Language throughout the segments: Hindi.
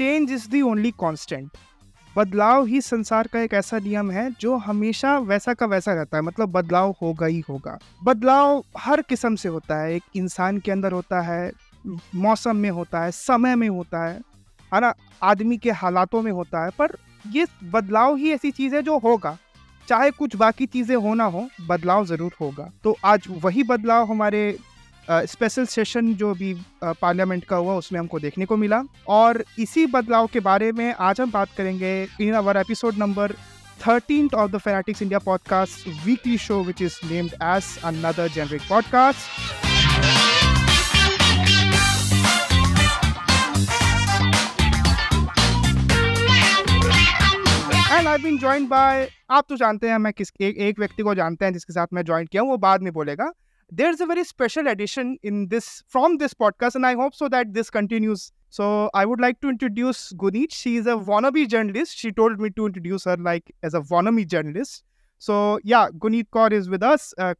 Change is the only constant बदलाव ही संसार का एक ऐसा नियम है जो हमेशा वैसा का वैसा रहता है। मतलब बदलाव होगा ही होगा। बदलाव हर किस्म से होता है। एक इंसान के अंदर होता है, मौसम में होता है, समय में होता है है ना? आदमी के हालातों में होता है। पर ये बदलाव ही ऐसी चीज़ है जो होगा। चाहे कुछ बाकी चीज़ें होना हो, बदलाव ज़रूर होगा। तो आज वही बदलाव हमारे स्पेशल सेशन जो भी पार्लियामेंट का हुआ उसमें हमको देखने को मिला। और इसी बदलाव के बारे में आज हम बात करेंगे in our episode number 13th of the Fanatics India podcast weekly show which is named as another generic podcast. And I been join by आप तो जानते हैं मैं किस एक, एक व्यक्ति को जानते हैं जिसके साथ मैं ज्वाइन किया हूँ वो बाद में बोलेगा। There's a very special edition in this from this podcast, and I hope so that this continues. So I would like to introduce Gunit. She is a wannabe journalist. She told me to introduce her like as a wannabe journalist. So yeah, Gunit Kaur is with us. Uh,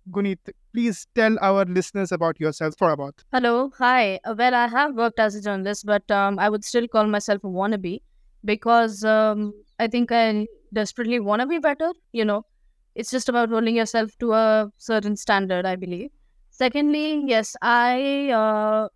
please tell our listeners about yourself for about. Hello, hi. Uh, well, I have worked as a journalist, but um, I would still call myself a wannabe because um, I think I desperately want to be better. You know, it's just about holding yourself to a certain standard, I believe. Secondly, yes, I uh,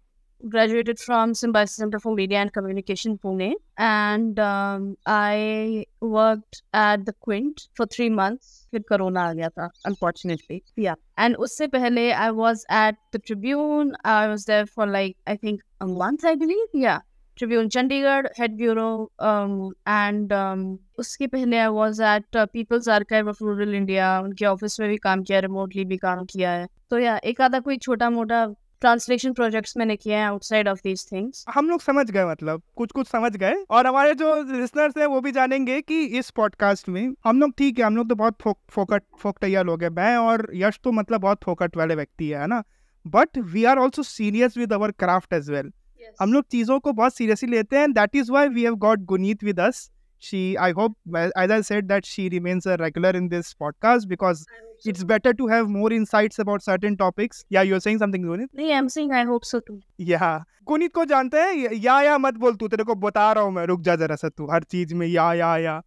graduated from Symbiosis Center for Media and Communication, Pune, and um, I worked at the Quint for three months. फिर कोरोना आ गया था unfortunately. Yeah, and उससे पहले I was at the Tribune. I was there for like I think a month, I believe. Yeah, Head bureau, um, and um, उसके पहले I was at people's archive of rural India उनके ऑफ़िस में भी काम किया रिमोटली भी काम किया है। तो या एक आधा कोई छोटा मोटा ट्रांसलेशन प्रोजेक्ट्स मैंने किए हैं आउटसाइड ऑफ़ दीज थिंग्स हम लोग समझ गए मतलब कुछ कुछ समझ गए। और हमारे जो लिसनर्स हैं वो भी जानेंगे कि इस पॉडकास्ट में हम लोग ठीक है हम लोग तो बहुत फोक फोकट फोकटैया लोग हैं मैं और यश तो मतलब बहुत फोकट वाले व्यक्ति है ना? But we are also serious with our craft as well हम लोग चीज़ों को बहुत सीरियसली लेते हैं that is why we have got Guneet with us she i hope as i said that she remains a regular in this podcast because it's better to have more insights about certain topics yeah you're saying something Gunit? yeah i'm saying i hope so too yeah Guneet को जानते हैं या या मत बोल तू तेरे को बता रहा हूँ मैं रुक जा जरा सा तू हर चीज़ में या या या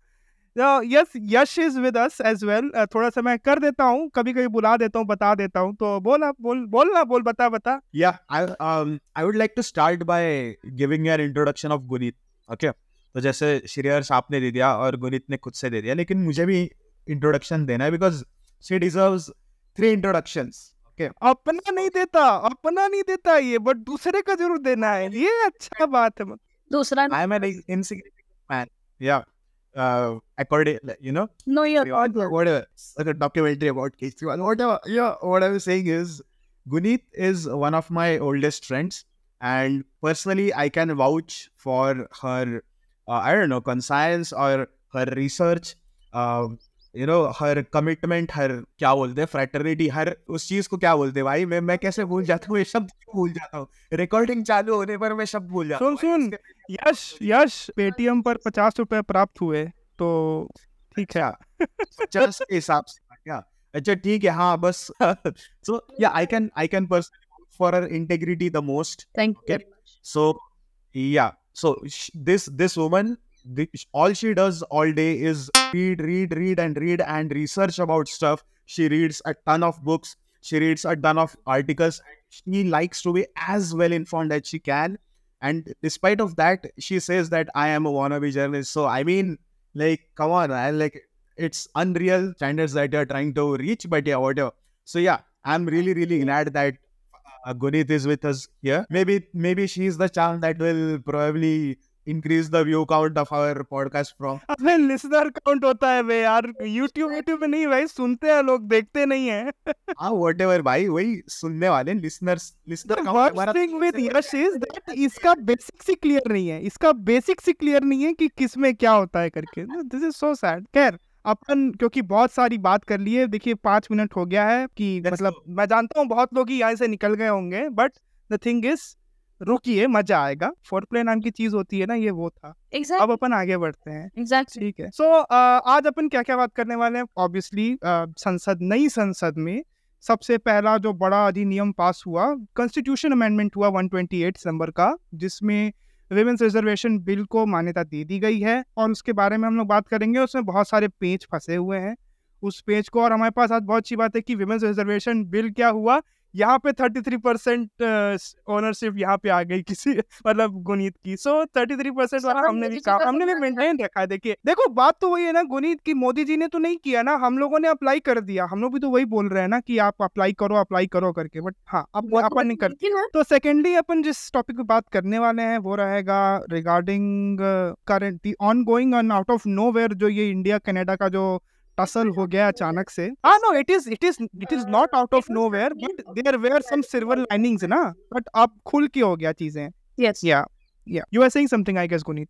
yes Yash is with us as well थोड़ा सा मैं कर देता हूँ कभी कभी बुला देता हूँ बता देता हूँ। तो बोल आप बोल बोल ना बोल बता बता। या I I would like to start by giving your introduction of Guneet okay तो जैसे श्रेयर्स आपने दे दिया और गुनीत ने खुद से दे दिया लेकिन मुझे भी इंट्रोडक्शन देना है because she deserves three introductions okay अपना नहीं देता अपना नहीं देता ये बट दूसरे का ज़रूर देना है। ये अच्छा बात है। दूसरा I am an insignificant man या uh, according, you know, no, you're whatever, like a documentary about Kejriwal, whatever. Yeah, what I was saying is, Guneet is one of my oldest friends, and personally, I can vouch for her. Uh, I don't know, conscience or her research. Uh, you know her commitment her क्या बोलते हैं फ्रेटर्निटी हर उस चीज़ को क्या बोलते हैं? भाई मैं मैं कैसे भूल जाता हूँ? ये शब्द भूल जाता हूँ? रिकॉर्डिंग चालू होने पर मैं शब्द भूल जाता हूँ। सुन। सुन यश यश पेटीएम पर पचास रुपए प्राप्त हुए तो ठीक है। पचास के हिसाब से क्या? अच्छा ठीक है हाँ बस। So yeah I can I can personally for her integrity the most thank you so yeah so this this woman the, all she does all day is read, read, read, and read and research about stuff. She reads a ton of books. She reads a ton of articles. She likes to be as well informed as she can. And despite of that, she says that I am a wannabe journalist. So I mean, like, come on, man. Like, it's unreal standards that you're trying to reach. But yeah, whatever. So yeah, I'm really, really glad that uh, Gunit is with us here. Maybe, maybe she's the chance that will probably increase the view count of our podcast from अबे लिसनर काउंट होता है बे यार। YouTube YouTube पे नहीं भाई सुनते हैं लोग देखते नहीं है। हाँ व्हाटएवर भाई वही सुनने वाले लिसनर्स लिसनर काउंट हमारा thing with Yash is that इसका बेसिक सी क्लियर नहीं है। इसका बेसिक सी क्लियर नहीं है कि किसमें क्या होता है करके। दिस इज़ सो सैड खैर अपन क्योंकि बहुत सारी बात कर ली है देखिए पाँच मिनट हो गया है कि मतलब मैं जानता हूँ बहुत लोग ही यहाँ से निकल गए होंगे बट द थिंग इज़ रुकिए मज़ा आएगा। फोर प्ले नाम की चीज़ होती है ना ये वो था। exactly. अब अपन आगे बढ़ते हैं। Exactly. ठीक है। सो so, uh, आज अपन क्या क्या बात करने वाले हैं? ऑब्वियसली uh, संसद नई संसद में सबसे पहला जो बड़ा अधिनियम पास हुआ कॉन्स्टिट्यूशन अमेंडमेंट हुआ 128 दिसंबर का जिसमें विमेंस रिजर्वेशन बिल को मान्यता दे दी गई है और उसके बारे में हम लोग बात करेंगे। उसमें बहुत सारे पेज फंसे हुए हैं। उस पेज को और हमारे पास आज बहुत अच्छी बात है कि विमेंस रिजर्वेशन बिल क्या हुआ? यहाँ पे थर्टी थ्री परसेंट ओनरशिप यहाँ पे आ गई किसी मतलब गुनीत की। सो थर्टी थ्री परसेंट वाला हमने भी काम हमने भी मेंटेन रखा है देखिए। देखो बात तो वही है ना गुनीत की मोदी जी ने तो नहीं किया ना हम लोगों ने अप्लाई कर दिया। हम लोग भी तो वही बोल रहे हैं ना कि आप अप्लाई करो अप्लाई करो करके बट हाँ अब अपन नहीं करते तो सेकेंडली अपन जिस टॉपिक पे बात करने वाले हैं वो रहेगा regarding current on going on out of no जो ये इंडिया कनाडा का जो टसल हो गया अचानक से। हाँ no it is it is it is not out of nowhere but there were some silver linings ना बट अब खुल के हो गया चीज़ें। Yes yeah yeah you are saying something I guess Guneet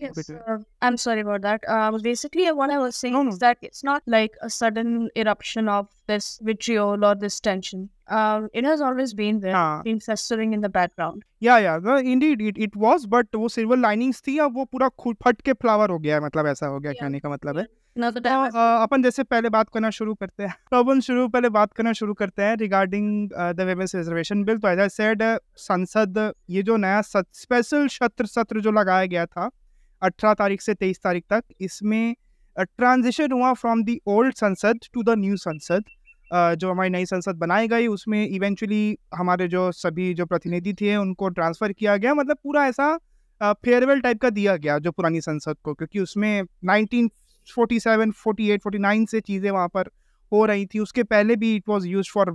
Yes, uh, I'm sorry about that. Um, basically, what I was saying No, no. is that it's not like a sudden eruption of this vitriol or this tension. Um, it has always been there, हाँ. been festering in the background. Yeah yeah indeed it it was but वो सिल्वर लाइनिंग्स थी अब वो पूरा खुल फट के फ्लावर हो गया है मतलब ऐसा हो गया Yeah. कहने का मतलब है the तो अ, अपन जैसे पहले बात करना शुरू करते हैं तो अपन शुरू पहले बात करना शुरू करते हैं regarding the women's reservation bill तो एज आई सेड संसद ये जो नया स्पेशल सत्र सत्र जो लगाया गया था 18 तारीख से 23 तारीख तक। इसमें ट्रांजिशन हुआ फ्रॉम द ओल्ड संसद टू द न्यू संसद। जो हमारी नई संसद बनाई गई, उसमें इवेंचुअली हमारे जो सभी जो प्रतिनिधि थे, उनको ट्रांसफ़र किया गया। मतलब पूरा ऐसा फेयरवेल टाइप का दिया गया जो पुरानी संसद को, क्योंकि उसमें 1947 48 49 से चीज़ें वहाँ पर हो रही थी। उसके पहले भी it was use for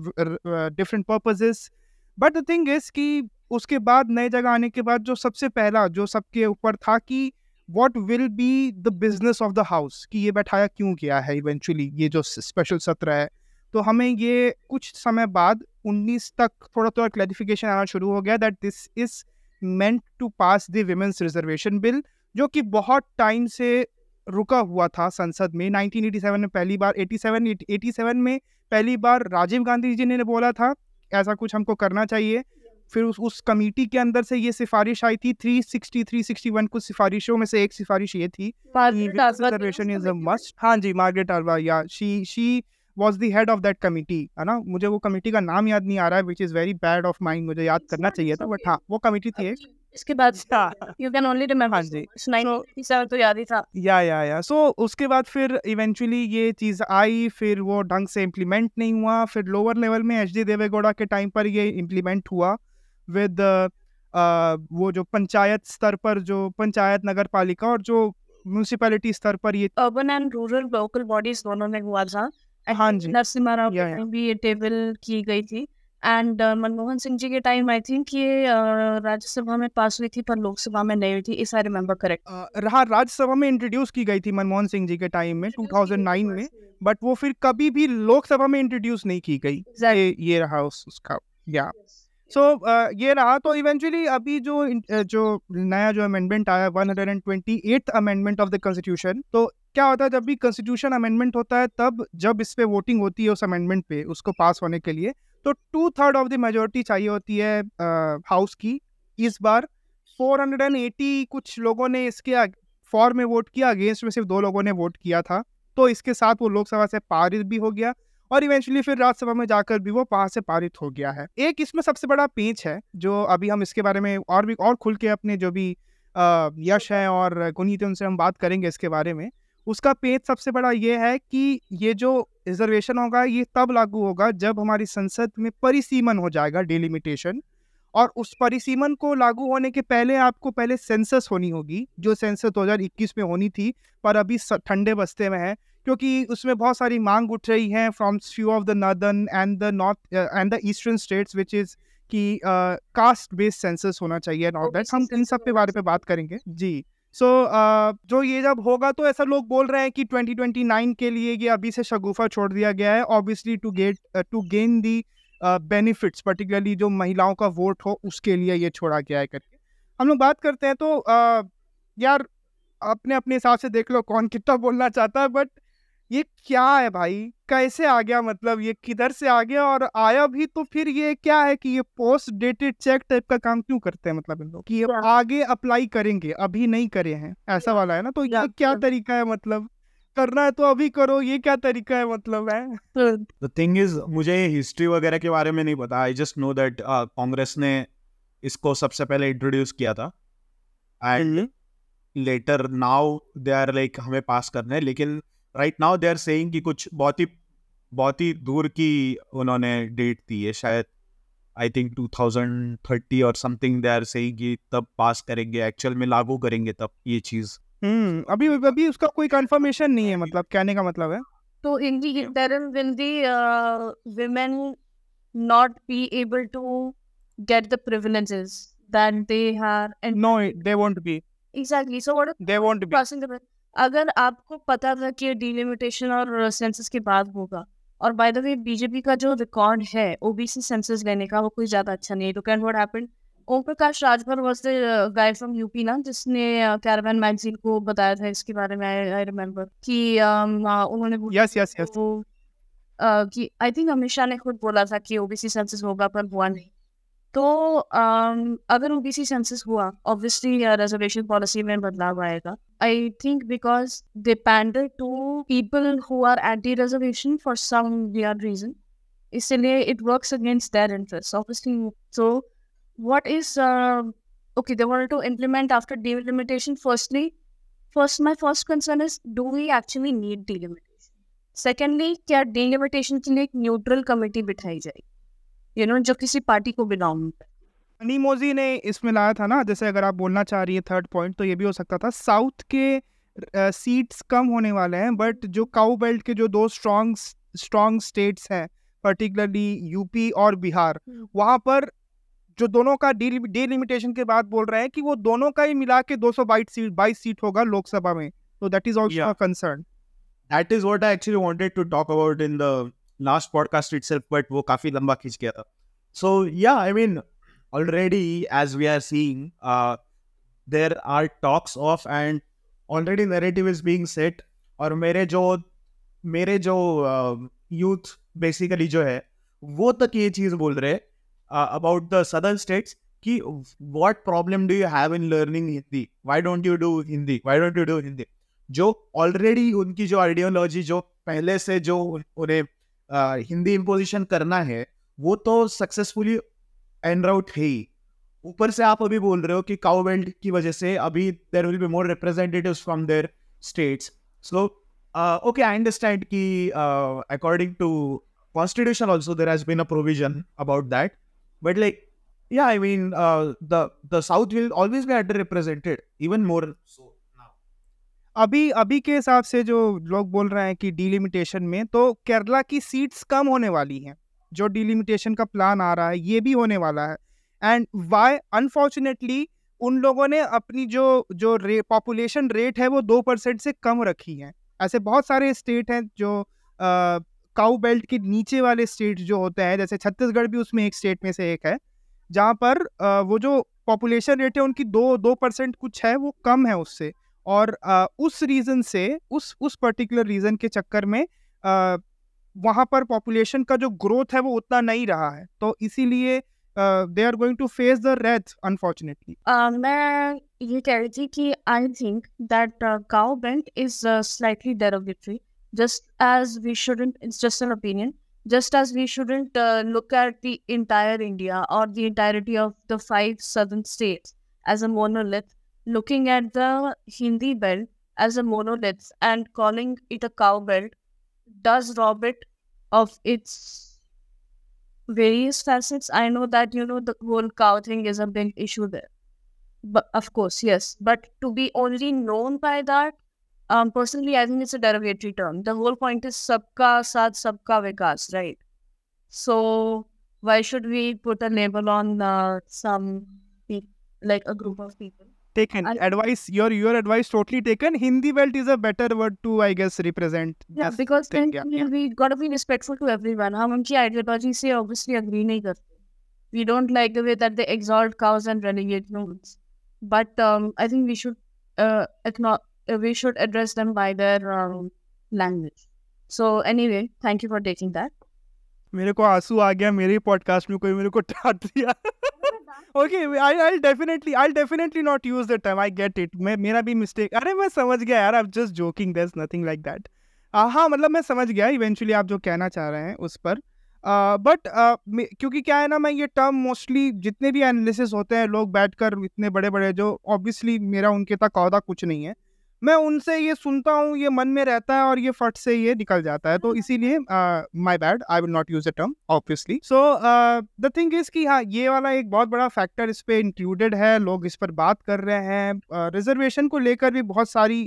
different purposes but the thing is कि उसके बाद, नए जगह आने के बाद जो सबसे पहला, जो सबके ऊपर था कि what will be the business of the house कि ये बैठाया क्यों गया है इवेंचुअली ये जो स्पेशल सत्र है तो हमें ये कुछ समय बाद 19 तक थोड़ा थोड़ा क्लैरिफिकेशन आना शुरू हो गया that this is meant to pass the women's reservation bill जो कि बहुत टाइम से रुका हुआ था संसद में। 1987 में पहली बार 87 87 में पहली बार राजीव गांधी जी ने बोला था, ऐसा कुछ हमको करना चाहिए। फिर उस उस कमेटी के अंदर से ये सिफारिश आई थी 360 361 कुछ सिफारिशों में से एक सिफारिश ये थी रिजर्वेशन इज़ अ मस्ट हाँ जी Margaret Alva yeah she she was the head of that committee है ना? मुझे वो कमिटी का नाम याद नहीं आ रहा है which is very bad of mind मुझे याद करना चाहिए था बट हाँ वो कमिटी थी एक। इसके बाद you can only remember हाँ जी। 1987 तो याद ही था। या या या। सो उसके बाद फिर इवेंचुअली ये चीज़ आई फिर वो ढंग से इम्प्लीमेंट नहीं हुआ फिर लोअर लेवल में एच डी देवेगौड़ा के टाइम पर ये इम्प्लीमेंट हुआ। विद वो जो पंचायत स्तर पर जो पंचायत नगर पालिका और जो म्यूनसिपैलिटी स्तर पर ये urban and rural local bodies दोनों में हुआ था। हाँ जी। नरसिम्हा राव भी ये टेबल की गई थी। एंड मनमोहन सिंह जी के टाइम आई थिंक ये uh, राज्यसभा में पास हुई थी पर लोकसभा में नहीं हुई थी इस आई रिमेम्बर करेक्ट रहा राज्यसभा में इंट्रोड्यूस की गई थी मनमोहन सिंह जी के टाइम में 2009 में बट वो फिर कभी भी लोकसभा में इंट्रोड्यूस नहीं की गई। ये ये रहा उस, उसका या। सो so, ये रहा तो इवेंचुअली अभी जो जो नया जो अमेंडमेंट आया one hundred and twenty eight amendment of the constitution तो क्या होता है जब भी कॉन्स्टिट्यूशन अमेंडमेंट होता है तब जब इस पे वोटिंग होती है उस अमेंडमेंट पे उसको पास होने के लिए तो two third of the majority चाहिए होती है हाउस की इस बार। 480 कुछ लोगों ने इसके फॉर में वोट किया अगेंस्ट में सिर्फ़ दो लोगों ने वोट किया था तो इसके साथ वो लोकसभा से पारित भी हो गया। और इवेंचुअली फिर राज्यसभा में जाकर भी वो वहाँ से पारित हो गया है। एक इसमें सबसे बड़ा पेंच है, जो अभी हम इसके बारे में और भी, और खुल के अपने जो भी यश है और गुनीत है उनसे हम बात करेंगे इसके बारे में। उसका पेच सबसे बड़ा ये है कि ये जो रिजर्वेशन होगा, ये तब लागू होगा जब हमारी संसद में परिसीमन हो जाएगा डिलिमिटेशन और उस परिसीमन को लागू होने के पहले आपको पहले सेंसस होनी होगी, जो सेंसस 2021 में होनी थी, पर अभी ठंडे बस्ते में है। क्योंकि उसमें बहुत सारी मांग उठ रही है from few of the northern and the north and the eastern states which is कि कास्ट बेस्ड सेंसस होना चाहिए all that OBC हम इन सब के बारे पे बात करेंगे। जी। सो so, uh, जो ये जब होगा तो ऐसा लोग बोल रहे हैं कि 2029 के लिए ये अभी से शगुफा छोड़ दिया गया है obviously to get to gain the benefits particularly जो महिलाओं का वोट हो उसके लिए ये छोड़ा गया है करके। हम लोग बात करते हैं तो uh, यार अपने अपने हिसाब से देख लो कौन कितना बोलना चाहता है बट ये क्या है भाई? कैसे आ गया मतलब? ये किधर से आ गया और आया भी तो फिर ये क्या है कि ये पोस्ट डेटेड चेक टाइप का काम क्यों करते हैं मतलब इन लोग? कि ये आगे अप्लाई करेंगे अभी नहीं करे हैं ऐसा वाला है ना? तो ये क्या? तरीका है मतलब? करना है तो अभी करो ये क्या तरीका है मतलब है? द थिंग इज़ मुझे हिस्ट्री वगैरह के बारे में नहीं पता। I just know that Congress ने इसको सबसे पहले इंट्रोड्यूस किया था। And later now they are like हमें पास करना है। लेकिन right now they are saying कि कुछ बहुत ही बहुत ही दूर की उन्होंने डेट दी है शायद आई थिंक 2030 और समथिंग दे आर सेइंग कि तब पास करेंगे एक्चुअल में लागू करेंगे तब ये चीज़। हम्म अभी अभी उसका कोई कंफर्मेशन नहीं है मतलब कहने का मतलब है। तो in the interim will the uh, women not be able to get the privileges that they have and no they won't be exactly so what they won't be crossing the अगर आपको पता था कि डिलिमिटेशन और सेंसस के बाद होगा और बाय द वे बीजेपी का जो रिकॉर्ड है ओबीसी सेंसस लेने का वो कोई ज़्यादा अच्छा नहीं है तो can what happened Om Prakash Rajbhar was the guy from UP ना जिसने कैरावैन मैगजीन को बताया था इसके बारे में आई रिमेम्बर कि um, uh, उन्होंने यस यस यस uh, कि आई थिंक अमित शाह ने खुद बोला था कि ओबीसी सेंसस होगा पर हुआ नहीं। तो um, अगर ओबीसी सेंसस हुआ ऑब्वियसली रिजर्वेशन पॉलिसी में बदलाव आएगा I think because they pander to people who are anti reservation for some weird reason इसलिए it works against their interest obviously so is uh, okay they wanted to implement after delimitation firstly first my first concern is do we actually need delimitation secondly क्या delimitation के लिए एक न्यूट्रल कमेटी बिठाई जाए यू नो जो किसी पार्टी को बिलोंग। अनी मोजी ने इसमें लाया था ना जैसे अगर आप बोलना चाह रही है थर्ड पॉइंट तो ये भी हो सकता था। साउथ के सीट्स uh, कम होने वाले हैं बट जो काउ बेल्ट के जो दो स्ट्रॉन्ग स्ट्रॉन्ग स्टेट्स हैं पर्टिकुलरली यूपी और बिहार वहाँ पर जो दोनों का डिलिमिटेशन के बाद बोल रहे हैं कि वो दोनों का ही मिला के 222 सीट 22 सीट होगा लोकसभा में। तो that is also concern that is what I actually wanted to talk about in the last podcast itself, but वो काफ़ी लंबा खींच गया था. So yeah, I mean, already as we are seeing, uh, there are talks of and already narrative is being set. और मेरे जो मेरे जो यूथ बेसिकली जो है वो तक ये चीज़ बोल रहे अबाउट द सदर्न स्टेट्स कि what problem do you have in learning Hindi why don't you do Hindi why don't you do Hindi जो ऑलरेडी उनकी जो आइडियोलॉजी जो पहले से जो उन्हें अ, हिंदी इम्पोजिशन करना है वो तो सक्सेसफुली एंड आउट है ही ऊपर से आप अभी बोल रहे हो कि काउ बेल्ट की वजह से अभी there will be more representatives from their states so okay I understand कि according to there has been a provision about that but like yeah i mean uh, the the south will always be underrepresented even more so now अभी अभी के हिसाब से जो लोग बोल रहे हैं कि डिलिमिटेशन में तो केरला की सीट्स कम होने वाली हैं। जो डिलिमिटेशन का प्लान आ रहा है ये भी होने वाला है। एंड वाई अनफॉर्चुनेटली उन लोगों ने अपनी जो जो रे पॉपुलेशन रेट है वो दो परसेंट से कम रखी है। ऐसे बहुत सारे स्टेट हैं जो काउ बेल्ट के नीचे वाले स्टेट जो होते हैं जैसे छत्तीसगढ़ भी उसमें एक स्टेट में से एक है जहाँ पर अ, वो जो पॉपुलेशन रेट है उनकी दो दो परसेंट कुछ है वो कम है उससे। और उस रीजन से, उस उस पर्टिकुलर रीजन के चक्कर में वहाँ पर पॉपुलेशन का जो ग्रोथ है वो उतना नहीं रहा है। तो इसीलिए they are going to face the wrath unfortunately मैं ये कह रही थी कि I think that government is slightly derogatory just as we shouldn't it's just an opinion just as we shouldn't look at the entire India और the entirety of the five southern states as a monolith looking at the hindi belt as a monolith and calling it a cow belt does rob it of its various facets i know that you know the whole cow thing is a big issue there. But of course yes. But to be only known by that um personally i think it's a derogatory term. The whole point is sabka saath sabka vikas right? So why should we put a label on uh, some pe- like a group of people taken And- advice your your advice totally taken hindi belt is a better word to i guess represent yeah because thing, then yeah, we, we gotta be respectful to everyone हम उनकी ideology से obviously agree नहीं करते we don't like the way that they exalt cows and relegate nobles but um, I think we should uh, acknow- uh, we should address them by their um, language so anyway thank you for taking that मेरे को आँसू आ गया मेरे पॉडकास्ट में कोई मेरे को डांट दिया okay I I definitely I definitely not use the term I get it मैं मेरा भी मिस्टेक अरे मैं समझ गया यार. I just joking there nothing like that हाँ मतलब मैं समझ गया इवेंचुअली आप जो कहना चाह रहे हैं उस पर. बट uh, uh, क्योंकि क्या है ना मैं ये टर्म मोस्टली जितने भी एनालिसिस होते हैं लोग बैठकर इतने बड़े बड़े जो ऑब्वियसली मेरा उनके तक अहदा कुछ नहीं है. मैं उनसे ये सुनता हूँ ये मन में रहता है और ये फट से ये निकल जाता है तो इसीलिए my bad I will not use a term obviously so the thing is कि हाँ ये वाला एक बहुत बड़ा फैक्टर इस पे इंक्लूडेड है लोग इस पर बात कर रहे हैं। रिजर्वेशन uh, को लेकर भी बहुत सारी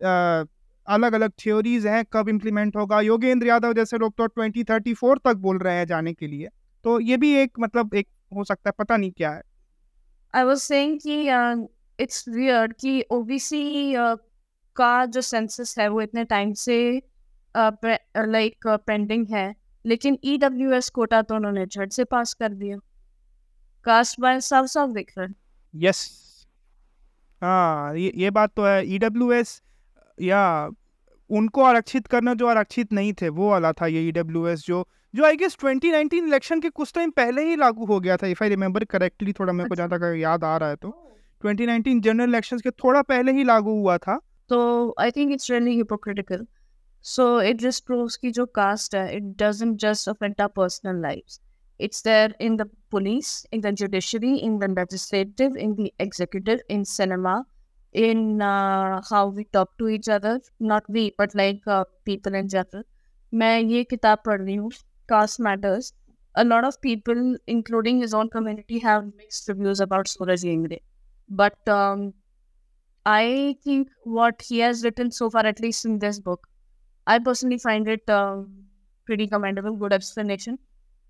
uh, अलग अलग थ्योरीज हैं कब इम्प्लीमेंट होगा। योगेंद्र यादव जैसे लोग तो ट्वेंटी थर्टी फोर तक बोल रहे हैं जाने के लिए। तो ये भी एक मतलब एक हो सकता है पता नहीं क्या है। आई वाज सेइंग कि इट्स वियर्ड कि ओबीसी uh, का जो सेंसस है वो इतने टाइम से लाइक uh, पेंडिंग uh, है लेकिन ई डब्ल्यू एस कोटा तो उन्होंने झट से पास कर दिया। कास्ट बाय साफ़ साफ़ दिख रहा है यस हाँ ये ये बात तो है। ई डब्ल्यू एस या उनको आरक्षित करना जो आरक्षित नहीं थे वो वाला था ये ई डब्ल्यू एस जो जो आई गेस 2019 इलेक्शन के कुछ टाइम पहले ही लागू हो गया था इफ़ आई रिमेम्बर करेक्टली थोड़ा मेरे को जहाँ तक याद आ रहा है तो। 2019 जनरल इलेक्शंस के थोड़ा पहले ही लागू हुआ था। तो I think it's really hypocritical so it just proves की जो कास्ट है it doesn't just affect our personal lives it's there in the police in the judiciary in the legislative in the executive in cinema in uh, how we talk to each other not we but like uh, people in general मैं ये किताब पढ़ रही हूँ caste matters a lot of people including his own community have mixed reviews about Suraj Yingre but um, I think what he has written so far at least in this book I personally find it um, pretty commendable good explanation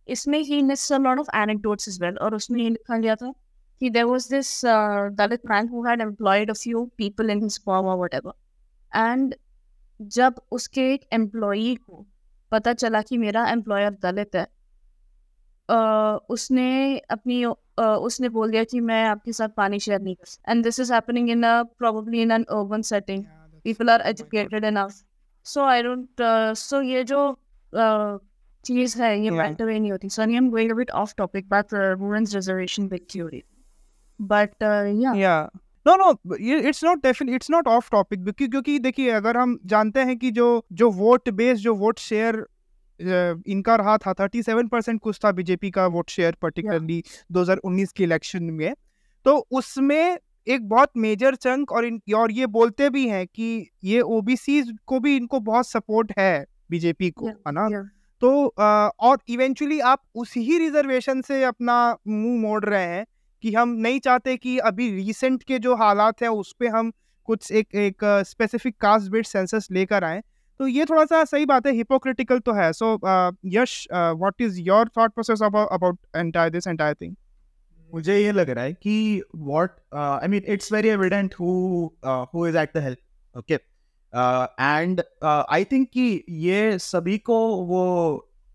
इसमें he lists a lot of anecdotes as well और उसमें ये लिखा गया था there was this uh, Dalit man who had employed a few people in his firm or whatever. And जब उसके एक एम्प्लॉई को पता चला कि मेरा एम्प्लॉयर दलित है Uh, उसने अपनी uh, उसने बोल दिया कि मैं आपके साथ पानी शेयर नहीं कर and this is happening in a probably in an urban setting people are educated enough so I don't so ये जो uh, चीज़ है ये मैटर ही नहीं होती। So I am going a bit off topic but women's reservation big theory but yeah yeah no no it's not definite it's not off topic क्योंकि देखिए अगर हम जानते हैं कि जो जो वोट बेस जो वोट शेयर इनका रहा था थर्टी सेवन परसेंट कुछ था बीजेपी का वोट शेयर पर्टिकुलरली दो हज़ार उन्नीस के इलेक्शन में। तो उसमें एक बहुत मेजर चंक और इन और ये बोलते भी हैं कि ये ओबीसी को भी इनको बहुत सपोर्ट है बीजेपी को है ना? तो आ, और इवेंचुअली आप उसी ही रिजर्वेशन से अपना मुँह मोड़ रहे हैं कि हम नहीं चाहते कि अभी रिसेंट के जो हालात हैं उस पर हम कुछ एक एक स्पेसिफिक कास्ट बेस्ड सेंसस लेकर आए। तो ये थोड़ा सा सही बात है हिपोक्रिटिकल तो है। So Yash what is your thought process about entire this entire thing मुझे ये लग रहा है कि what I mean it's very evident who who is at the help okay and I think कि ये सभी को वो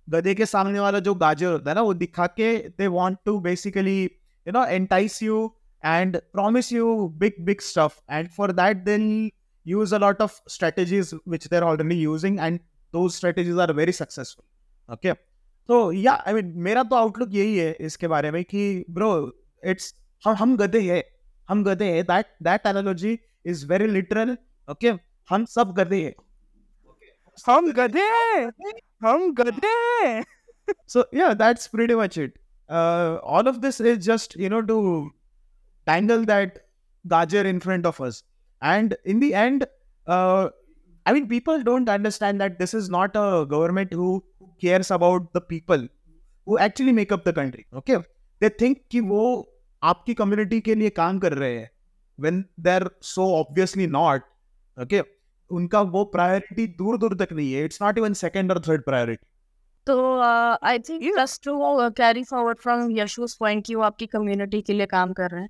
गधे के सामने वाला जो गाजर होता है ना, वो दिखा के they want to basically you know entice you and promise you big big stuff. And for that they'll use a lot of strategies which they're already using and those strategies are very successful okay तो या आई मीन मेरा तो आउटलुक यही है इसके बारे में कि ब्रो इट्स हम हम गधे हैं हम गधे हैं that that analogy is very literal okay हम सब गधे हैं हम गधे हम गधे so yeah that's pretty much it uh, all of this is just you know to tangle that gajar in front of us And in the end uh, i mean people don't understand that this is not a government who cares about the people who actually make up the country okay they think कि वो आपकी कम्युनिटी के लिए काम कर रहे हैं when they're so obviously not okay उनका वो प्रायोरिटी दूर दूर तक नहीं है इट्स नॉट इवन सेकंड और थर्ड प्रायोरिटी तो I think plus to carry forward from Yashu's point की वो आपकी कम्युनिटी के लिए काम कर रहे हैं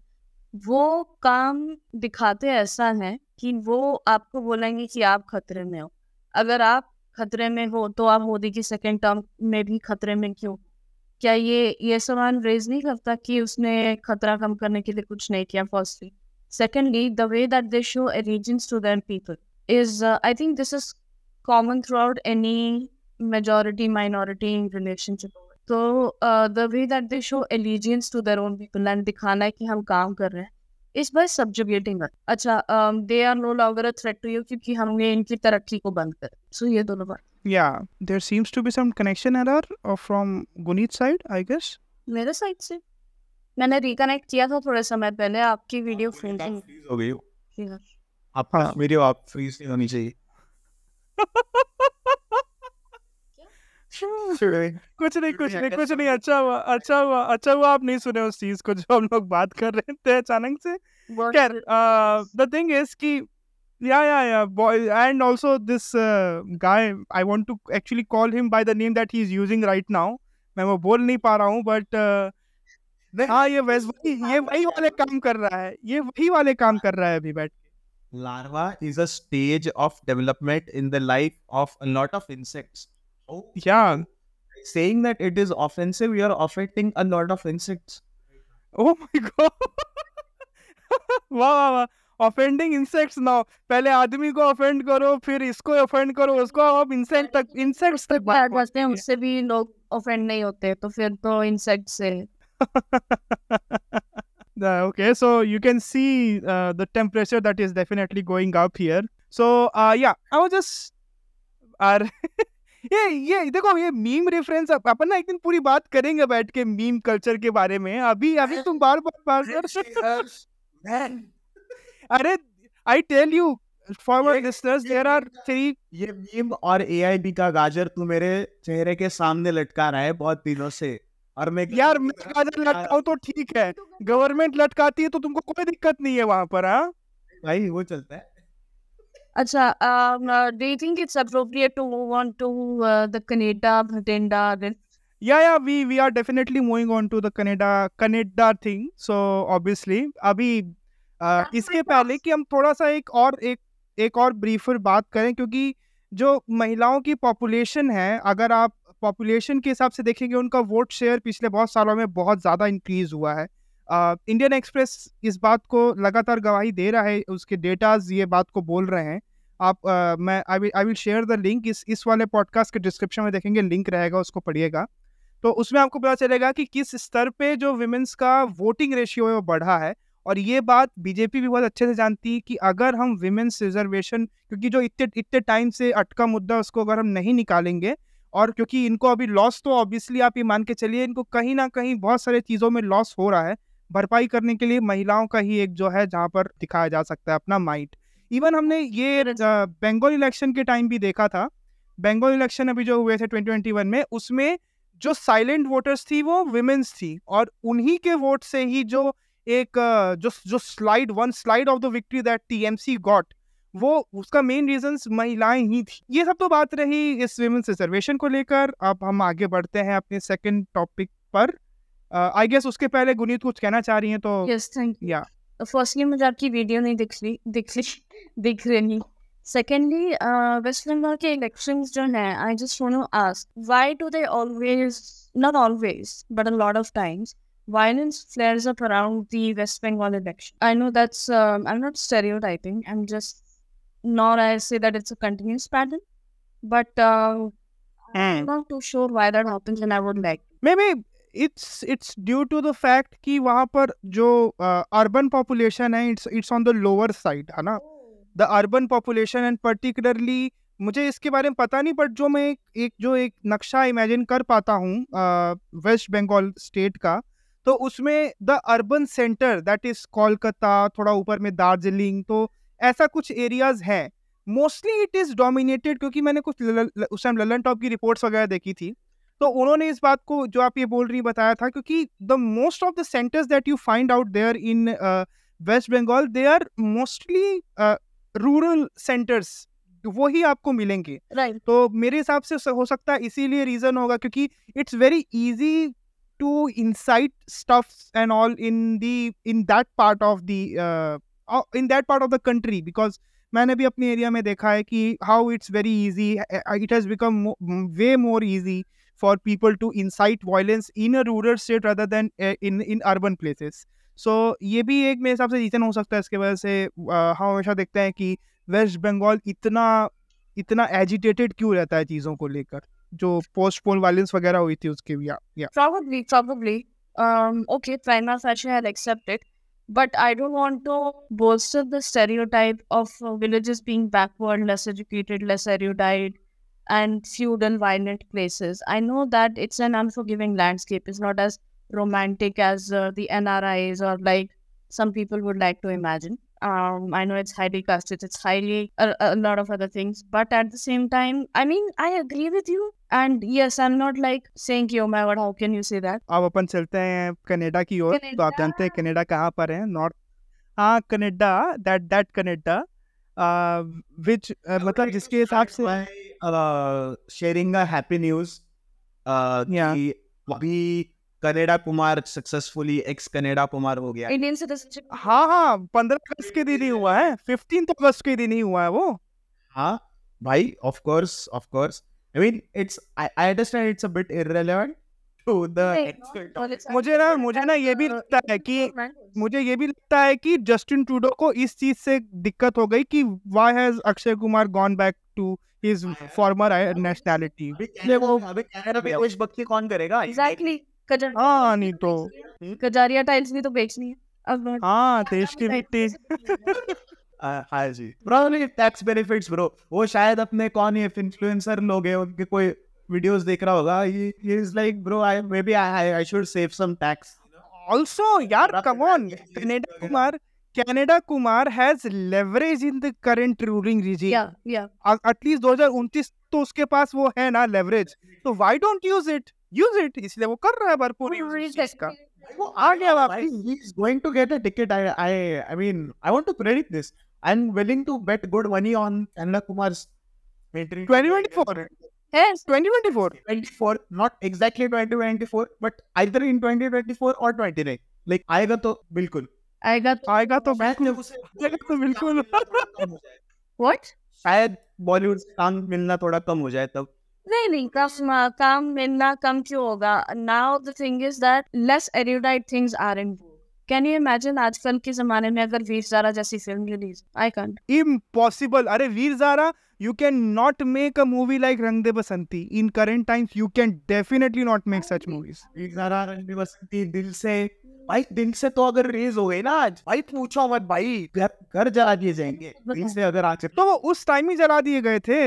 वो काम दिखाते ऐसा है कि वो आपको बोलेंगे कि आप खतरे में हो। अगर आप खतरे में हो तो आप मोदी की सेकेंड टर्म में भी खतरे में क्यों? क्या ये ये सवाल रेज नहीं करता कि उसने खतरा कम करने के लिए कुछ नहीं किया firstly secondly the way that they show allegiance to their people is I think this is common throughout any majority minority in relationship. तो the way that they show allegiance to their own people and दिखाना है कि हम काम कर रहे हैं इस बार सब्जुगेटिंग है अच्छा they are no longer a threat to you क्योंकि हमने इनकी तरक्की को बंद कर सो ये दोनों बात। Yeah, there seems to be some connection error uh, from Gunit's side, I guess. मेरे साइड से। मैंने रिकनेक्ट किया था थोड़े समय पहले आपकी वीडियो फ्रीज हो गई हो। से आप हाँ। मेरी आप फ्रीज नहीं होनी चाहिए। कुछ नहीं कुछ नहीं कुछ नहीं अच्छा हुआ अच्छा हुआ अच्छा हुआ आप नहीं सुने उस चीज़ को जो हम लोग बात कर रहे थे अचानक से खैर द थिंग इज़ कि yeah yeah yeah boy and also this uh, guy i want to actually call him by the name that he's using right now मैं वो बोल नहीं पा रहा हूँ बट हाँ ये वैस वही ये वही वाले काम कर रहा है ये वही वाले काम कर रहा है अभी बैठ larva is a stage of development in the life of a lot of insects oh yeah saying that it is offensive you are offending a lot of insects oh my god वाह वाह वाह ऑफेंडिंग इंसेक्ट्स नाउ पहले आदमी को ऑफेंड करो फिर इसको ऑफेंड करो उसको अब इंसेक्ट तक इंसेक्ट्स तक बात बचते हैं उससे भी लोग ऑफेंड नहीं होते तो फिर तो इंसेक्ट से The- okay so you can see uh, the temperature that is definitely going up here so uh, yeah i was just are ये ये देखो ये मीम रेफरेंस अपन ना एक दिन पूरी बात करेंगे बैठ के मीम कल्चर के बारे में। अभी अभी तुम बार बार बार man. अरे I tell you for my ये- लिसनर्स देयर आर थ्री ये मीम और एआईबी का गाजर तू मेरे चेहरे के सामने लटका रहा है बहुत दिनों से। और मैं यार मैं गाजर लटकाऊं तो ठीक है। गवर्नमेंट लटकाती है तो तुमको कोई दिक्कत नहीं है वहाँ पर हाँ? भाई वो चलता है। अच्छा um, uh, do you think it's appropriate to move on to uh, the Canada Bhatinda rift? yeah yeah we we are definitely moving on to the canada canada thing so obviously. अभी uh, इसके पहले कि हम थोड़ा सा एक और एक एक और ब्रीफर बात करें क्योंकि जो महिलाओं की पॉपुलेशन है अगर आप पॉपुलेशन के हिसाब से देखेंगे उनका वोट शेयर पिछले बहुत सालों में बहुत ज़्यादा इंक्रीज हुआ है। इंडियन एक्सप्रेस इस बात को लगातार गवाही दे रहा है उसके डेटाज ये बात को बोल रहे हैं। आप अ, मैं I will I will share the link इस इस वाले पॉडकास्ट के डिस्क्रिप्शन में देखेंगे लिंक रहेगा उसको पढ़िएगा। तो उसमें आपको पता चलेगा कि किस स्तर पे जो विमेंस का वोटिंग रेशियो है वो बढ़ा है। और ये बात बीजेपी भी बहुत अच्छे से जानती है कि अगर हम विमेंस रिजर्वेशन क्योंकि जो इतने इतने टाइम से अटका मुद्दा उसको अगर हम नहीं निकालेंगे और क्योंकि इनको अभी लॉस तो ऑब्वियसली आप ये मान के चलिए इनको कहीं ना कहीं बहुत सारे चीज़ों में लॉस हो रहा है। भरपाई करने के लिए महिलाओं का ही एक जो है जहाँ पर दिखाया जा सकता है अपना माइट इवन हमने ये बंगाल इलेक्शन के टाइम भी देखा था। बंगाल इलेक्शन अभी जो हुए थे 2021 में उसमें जो साइलेंट वोटर्स थी वो विमेंस थी। और उन्हीं के वोट से ही जो एक जो जो slide one slide of the victory that TMC got वो उसका मेन रीजंस महिलाएँ ही थी। ये सब तो बात रही इस विमेंस रिजर्वेशन को लेकर। अब हम आगे बढ़ते हैं अपने सेकंड टॉपिक पर। आई गेस उसके पहले गुनीत कुछ कहना चाह रही हैं तो Yes, thank you. Yeah firstly मुझे आपकी वीडियो नहीं दिख रही दिख रही दिख रही सेकेंडली वेस्ट बंगाल के इलेक्शंस जो हैं I just want to ask why do they always not always but a lot of times violence flares up around the West Bengal election. I know that's um, I'm not stereotyping. I'm just nor I say that it's a continuous pattern, but uh, mm. I'm not too sure why that happens, and I would like. Be it's it's due to the fact कि वहाँ पर जो अर्बन पॉपुलेशन है it's it's on the lower side है ना? The urban population and particularly मुझे इसके बारे में पता नहीं बट जो मैं एक, एक जो एक नक्शा इमेजिन कर पाता हूँ वेस्ट बंगाल स्टेट का तो उसमें the urban centre that is Kolkata थोड़ा ऊपर में दार्जिलिंग तो ऐसा कुछ एरियाज़ हैं। मोस्टली इट इज़ डोमिनेटेड क्योंकि मैंने कुछ उस टाइम ललन टॉप की रिपोर्ट्स वगैरह देखी थी। तो उन्होंने इस बात को जो आप ये बोल रही बताया था क्योंकि the most of the centres that you find out there in West Bengal they are mostly rural centres वो ही आपको मिलेंगे Right. तो मेरे हिसाब से हो सकता है इसीलिए रीजन होगा क्योंकि it's very easy to incite stuff and all in the in that part of the in that part of the country because मैंने भी अपने एरिया में देखा है कि how it's very easy it has become way more easy for people to incite violence in a rural state rather than uh, in in urban places so ये भी एक मेरे हिसाब से रीजन हो सकता है इसके वजह से uh, हम हमेशा देखते हैं कि वेस्ट बंगाल इतना इतना एजिटेटेड क्यों रहता है चीज़ों को लेकर जो पोस्टपोन वायलेंस वगैरह हुई थी उसके या या Probably, probably. Um, okay, prima facie, I'll accept it. But I don't want to bolster the stereotype of uh, villages being backward, less educated, less erudite, and feudal violent places. I know that it's an unforgiving landscape. It's not as romantic as uh, the NRIs or like some people would like to imagine. Um, I know it's highly casted, it's highly a, a lot of other things, but at the same time, I mean, I agree with you. And yes, I'm not like saying, "Oh my God, how can you say that?" अब अपन चलते हैं कनाडा की ओर तो आप जानते हैं कनाडा कनाडा कहाँ पर है नॉर्थ हाँ Canada that that Canada which मतलब जिसके हिसाब से sharing happy news. Uh, Yeah. अभी Canada Kumar successfully ex Canada Kumar हो गया इंडियन सिटीजनशिप हाँ हाँ पंद्रह अगस्त के दिन ही हुआ है फिफ्टीन अगस्त के दिन ही हुआ है वो हाँ भाई of course of course I mean it's I understand it's a bit irrelevant to the politics. मुझे ना मुझे ना ये भी लगता है कि मुझे ये भी लगता है कि जस्टिन ट्रूडो को इस चीज़ से दिक्कत हो गई कि why has Akshay Kumar gone back to his former nationality वो देशभक्ति कौन करेगा? Exactly. कजर हाँ नहीं तो। कजारिया टाइल्स भी तो बेचनी है। अब हाँ देश की मिट्टी। हाँ जी। प्रॉब्ली टैक्स बेनिफिट्स ब्रो वो शायद अपने कौन ये इन्फ्लुएंसर लोग हैं उनके कोई वीडियोस देख रहा होगा ही is like bro I may be I I should save some tax also यार come on Canada Kumar Canada Kumar has leverage in the current ruling regime. Yeah, yeah. At least 2029 तो उसके पास वो है ना लेवरेज तो why don't use it use it इसलिए वो कर रहा है भरपूर use का। वो आ गया वापस. He is going to get a ticket. I I I mean I want to predict this. I'm willing to bet good money on Kanna Kumar's entry 2024 Yes. 2024 24 not exactly 2024 but either in 2024 or 29 like आएगा तो बिल्कुल। आएगा तो आएगा तो बिल्कुल। आएगा तो बिल्कुल। what? शायद बॉलीवुड काम मिलना थोड़ा कम हो जाए तब। नहीं नहीं काम काम मिलना कम क्यों होगा? Now the thing is that less erudite things are in can you imagine आजकल के जमाने में अगर वीर ज़ारा जैसी film release I can't impossible अरे Veer Zaara you can not make a movie like रंग दे बसंती in current times you can definitely not make such movies. जरा रणबीर बसंती दिल से। भाई दिल से तो अगर रिलीज़ हो गई ना आज भाई पूछो मत भाई। घर घर जला दिए जाएँगे दिल से अगर आज। तो वो उस टाइम ही जला दिए गए थे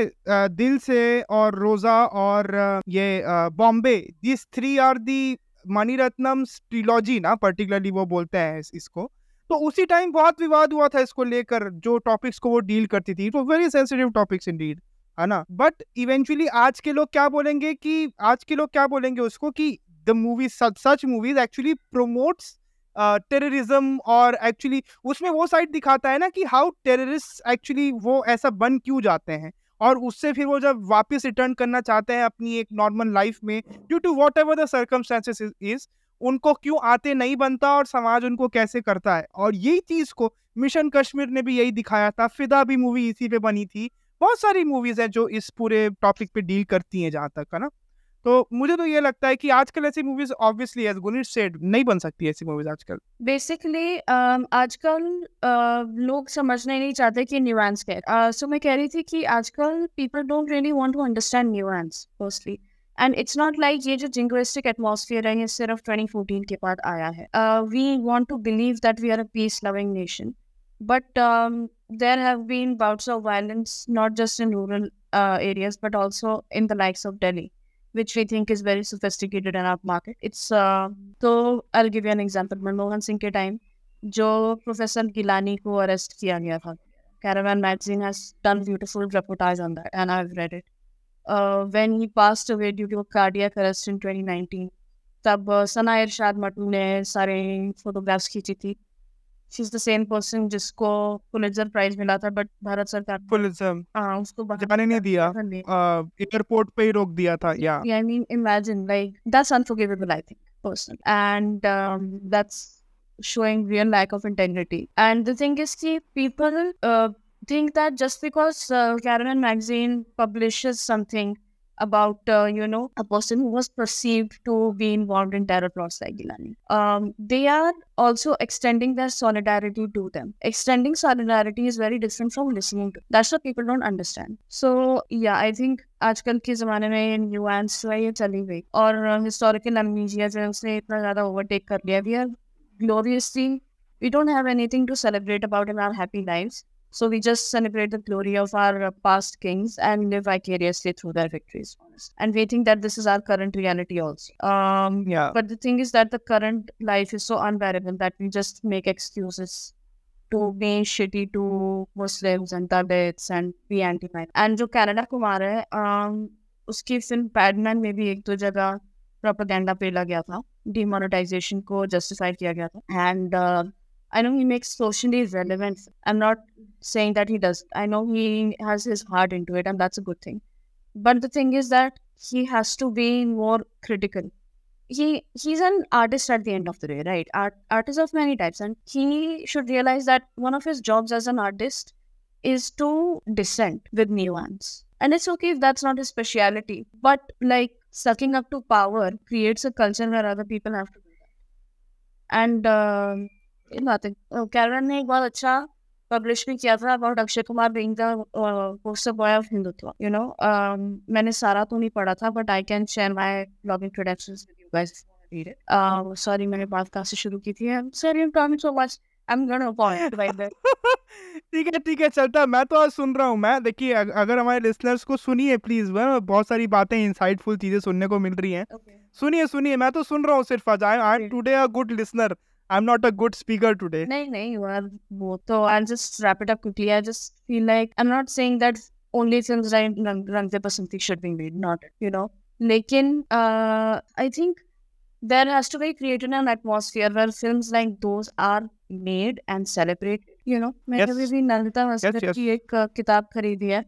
दिल से और रोजा और ये Bombay. This three are the Mani Ratnam trilogy ना पर्टिकुलरली वो बोलते हैं इसको। तो उसी टाइम बहुत विवाद हुआ था इसको लेकर, जो टॉपिक्स को वो डील करती थी तो वेरी सेंसिटिव टॉपिक्स इंडीड है ना? बट इवेंचुअली आज के लोग क्या बोलेंगे कि, आज के लोग क्या बोलेंगे उसको कि the movie such movies actually promotes terrorism और एक्चुअली उसमें वो साइड दिखाता है ना कि हाउ टेररिस्ट एक्चुअली वो ऐसा बन क्यों जाते हैं? और उससे फिर वो जब वापस रिटर्न करना चाहते हैं अपनी एक नॉर्मल लाइफ में due to whatever the circumstances is उनको क्यों आते नहीं बनता और समाज उनको कैसे करता है? और यही चीज़ को मिशन कश्मीर ने भी यही दिखाया था। फिदा भी मूवी इसी पे बनी थी। बहुत सारी मूवीज़ हैं जो इस पूरे टॉपिक पे डील करती हैं जहाँ तक है ना? तो मुझे तो ये लगता है कि आजकल ऐसी movies obviously as Gunish said नहीं बन सकती ऐसी मूवीज़ आजकल। बेसिकली आजकल uh, लोग समझना नहीं चाहते कि न्यूएंस क्या है। सो मैं कह रही थी कि आजकल people don't really want to understand nuance firstly and it's not like ये जो जिंग्विस्टिक एटमॉस्फेयर है ये सिर्फ 2014 के बाद आया है we want to believe that we are a peace loving nation but um, there have been bouts of violence not just in rural uh, areas but also in the likes of Delhi, which we think is very sophisticated in our market. It's uh, so I'll give you an example. Manmohan Singh के time जो प्रोफेसर गिलानी को अरेस्ट किया गया था Caravan magazine has done beautiful reportage on that and I've read it. Uh, when he passed away due to a cardiac arrest in 2019, तब uh, सना इरशाद मटू ने सारे फोटोग्राफ्स खींची थी she is the same person जिसको पुलित्जर प्राइज मिला था बट भारत सरकार पुलिस हाँ उसको जाने नहीं दिया एयरपोर्ट पे ही रोक दिया था या Yeah, I mean, imagine like that's unforgivable. I think personally, and um, that's showing real lack of integrity. And the thing is, see, people uh, think that just because uh, Caravan magazine publishes something about uh, you know a person who was perceived to be involved in terror plots like Gilani, um, they are also extending their solidarity to them. Extending solidarity is very different from listening to. That's what people don't understand. So yeah, I think आजकल के ज़माने में न्यूएंस जो है ये चली गई और हिस्टोरिकल अमनीजिया जो है उसने इतना ज़्यादा ओवरटेक कर लिया we are gloriously we don't have anything to celebrate about in our happy lives So we just celebrate the glory of our uh, past kings and live vicariously through their victories. honest. And we think that this is our current reality also. Um, Yeah. but the thing is that the current life is so unbearable that we just make excuses to be shitty to Muslims and Dalits and be anti-man. And जो कैनेडा कुमार है um, उसकी फिल्म पैडमैन में भी एक दो जगह प्रोपेगेंडा पेला गया था डिमोनेटाइजेशन को जस्टिफाई किया गया था and I know he makes socially relevant. I'm not saying that he does. I know he has his heart into it, and that's a good thing. But the thing is that he has to be more critical. He he's an artist at the end of the day, right? Art artists of many types, and he should realize that one of his jobs as an artist is to dissent with nuance. And it's okay if that's not his speciality. But like sucking up to power creates a culture where other people have to do that. And um बात है कैरन ने एक बहुत अच्छा पब्लिश भी किया था about Akshay Kumar being the poster boy of Hindutva you know मैंने सारा तो नहीं पढ़ा था but I can share my blogging credentials with you guys sorry मैंने बात कहाँ से शुरू की थी. Sorry I am talking so much ठीक है ठीक है चलता मैं तो आज सुन रहा हूँ मैं देखिए अगर हमारे लिसनर्स को सुनिए प्लीज़ बहुत सारी बातें इंसाइटफुल चीज़ें सुनने को मिल रही हैं। ओके सुनिए सुनिए मैं तो सुन रहा हूँ सिर्फ़ आज I am. Today a good listener I am not a good speaker today नहीं नहीं यार वो तो I just wrap it up quickly I just feel like I am not saying that only films like Rang Rang De Basanti should be made not it, you know लेकिन uh, I think there has to be created an atmosphere where films like those are made and celebrated you know मैंने Yes. अभी भी नंदिता मस्कर yes. की एक uh, किताब खरीदी है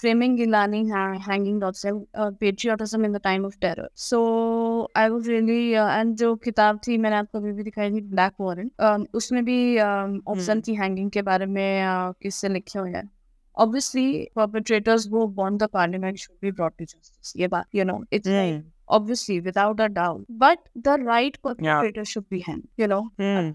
Framing Gilani ha- hanging dots uh, patriotism in the time of terror so I was really uh, and जो किताब थी मैंने आपको अभी भी दिखाई थी ब्लैक वॉरेंट um, उसमें भी ऑप्शन की हैंगिंग के बारे में uh, किससे लिखे हुए हैं obviously perpetrators who bond the parliament should be brought to justice ये बात you know it's like, obviously without a doubt but the right perpetrator yeah. should be hanged you know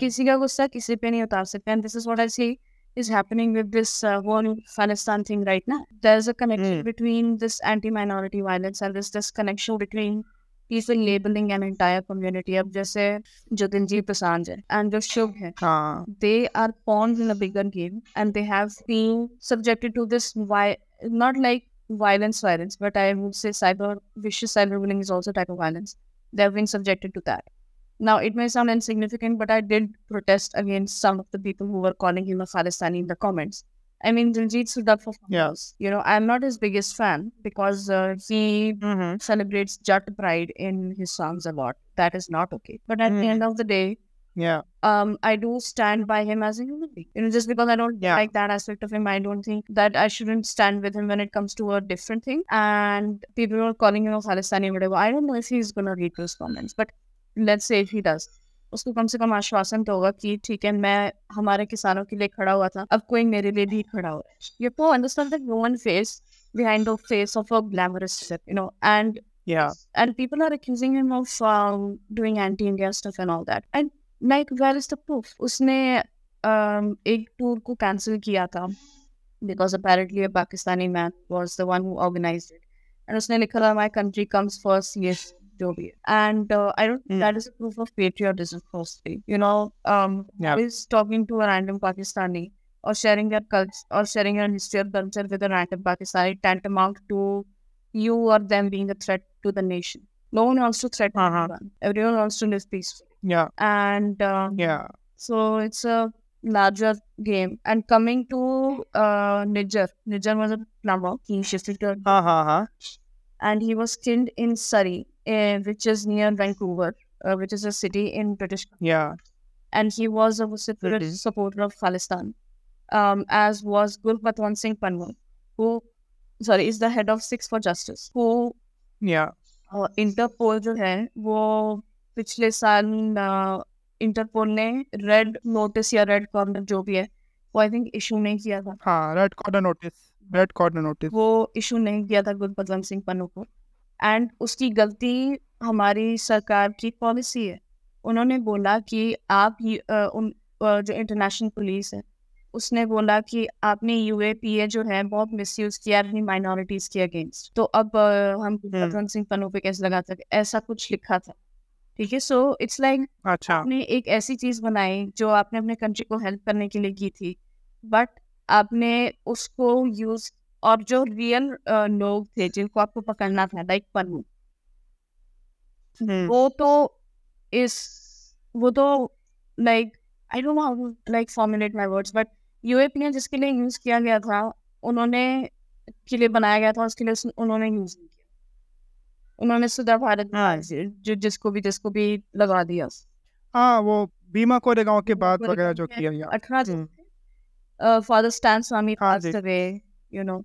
किसी का गुस्सा किसी पे नहीं उतार सकते and this is what I see is happening with this uh, whole Palestine thing right now. There's a connection Hmm. between this anti-minority violence and this this connection between people labeling an entire community. अब जैसे जो दिलजीत दोसांझ है and जो शुभ है हाँ they are pawns in a bigger game and they have been subjected to this vi- not like violence violence but i would say cyber vicious cyberbullying is also a type of violence they have been subjected to that now it may sound insignificant but i did protest against some of the people who were calling him a Palestini in the comments i mean Diljit up for farmers. you know i'm not his biggest fan because uh, he celebrates Jat pride in his songs a lot. That is not okay. But at the Mm. end of the day, yeah um, I do stand by him as a human being. You know, just because I don't Yeah. like that aspect of him, I don't think that I shouldn't stand with him when it comes to a different thing. And people are calling him a Palestinian, whatever. I don't know if he's gonna read those comments, but let's say he does उसको कम से कम आश्वासन तो होगा कि ठीक है मैं हमारे किसानों के लिए खड़ा हुआ था। अब कोई मेरे लिए भी खड़ा हुआ है। You understand that woman face behind the face of a glamorous set you know and या and people are accusing him of doing anti India stuff and all that and like where is the proof उसने um, एक टूर को कैंसिल किया था because apparently a Pakistani man was the one who organize it and उसने लिखा था my country comes first Jovi. And uh, I don't, mm. that is a proof of patriotism, mostly. You know, um, yeah. is talking to a random Pakistani or sharing their culture or sharing your history of culture with a random Pakistani tantamount to you or them being a threat to the nation. No one wants to threaten uh-huh. anyone. Everyone wants to live peacefully. Yeah. And uh, yeah. So it's a larger game. And coming to uh, Niger, Niger was a plumber. He shifted to. Uh-huh. uh-huh and he was killed in Surrey, uh, which is near Vancouver, uh, which is a city in British. yeah And he was a vociferous Mhm. supporter of Palestine, um, as was Gurpatwan Singh Panwar, who, sorry, is the head of Six for Justice, who yeah Interpol जो है वो पिछले साल इंटरपोल ने रेड नोटिस या रेड कॉर्नर जो भी है वो आई थिंक इशू नहीं किया था हाँ red corner notice red corner notice वो इशू नहीं किया था गुरपतवंत सिंह पन्नू को. एंड उसकी गलती हमारी सरकार की पॉलिसी है. उन्होंने बोला कि आप ये, अ, उन जो इंटरनेशनल पुलिस है उसने बोला कि आपने यूएपीए जो है बहुत मिसयूज किया अपनी माइनॉरिटीज के अगेंस्ट तो अब हम गुरपतवंत सिंह पन्नू पे कैसे लगा सकते ऐसा कुछ लिखा था. ठीक है सो इट्स लाइक आपने एक ऐसी चीज़ बनाई जो आपने अपने कंट्री को हेल्प करने के लिए की थी. बट आपने उसको यूज़ और जो रियल लोग थे जिनको आपको पकड़ना था लाइक पन्नू। हम्म, वो तो इस वो तो like I don't know like formulate my words but UAP ने जिसके लिए यूज़ किया गया था उन्होंने के लिए बनाया गया था उसके लिए उन्होंने यूज़ नहीं किया। उन्होंने सुधा भारत हाँ। जो जिसको भी जिसको भी लगा दिया। हाँ वो बीमा कोरेगांव के बाद वगैरह जो किया गया। अठारह हम्म। थे फादर स्टैन हाँ passed away you know.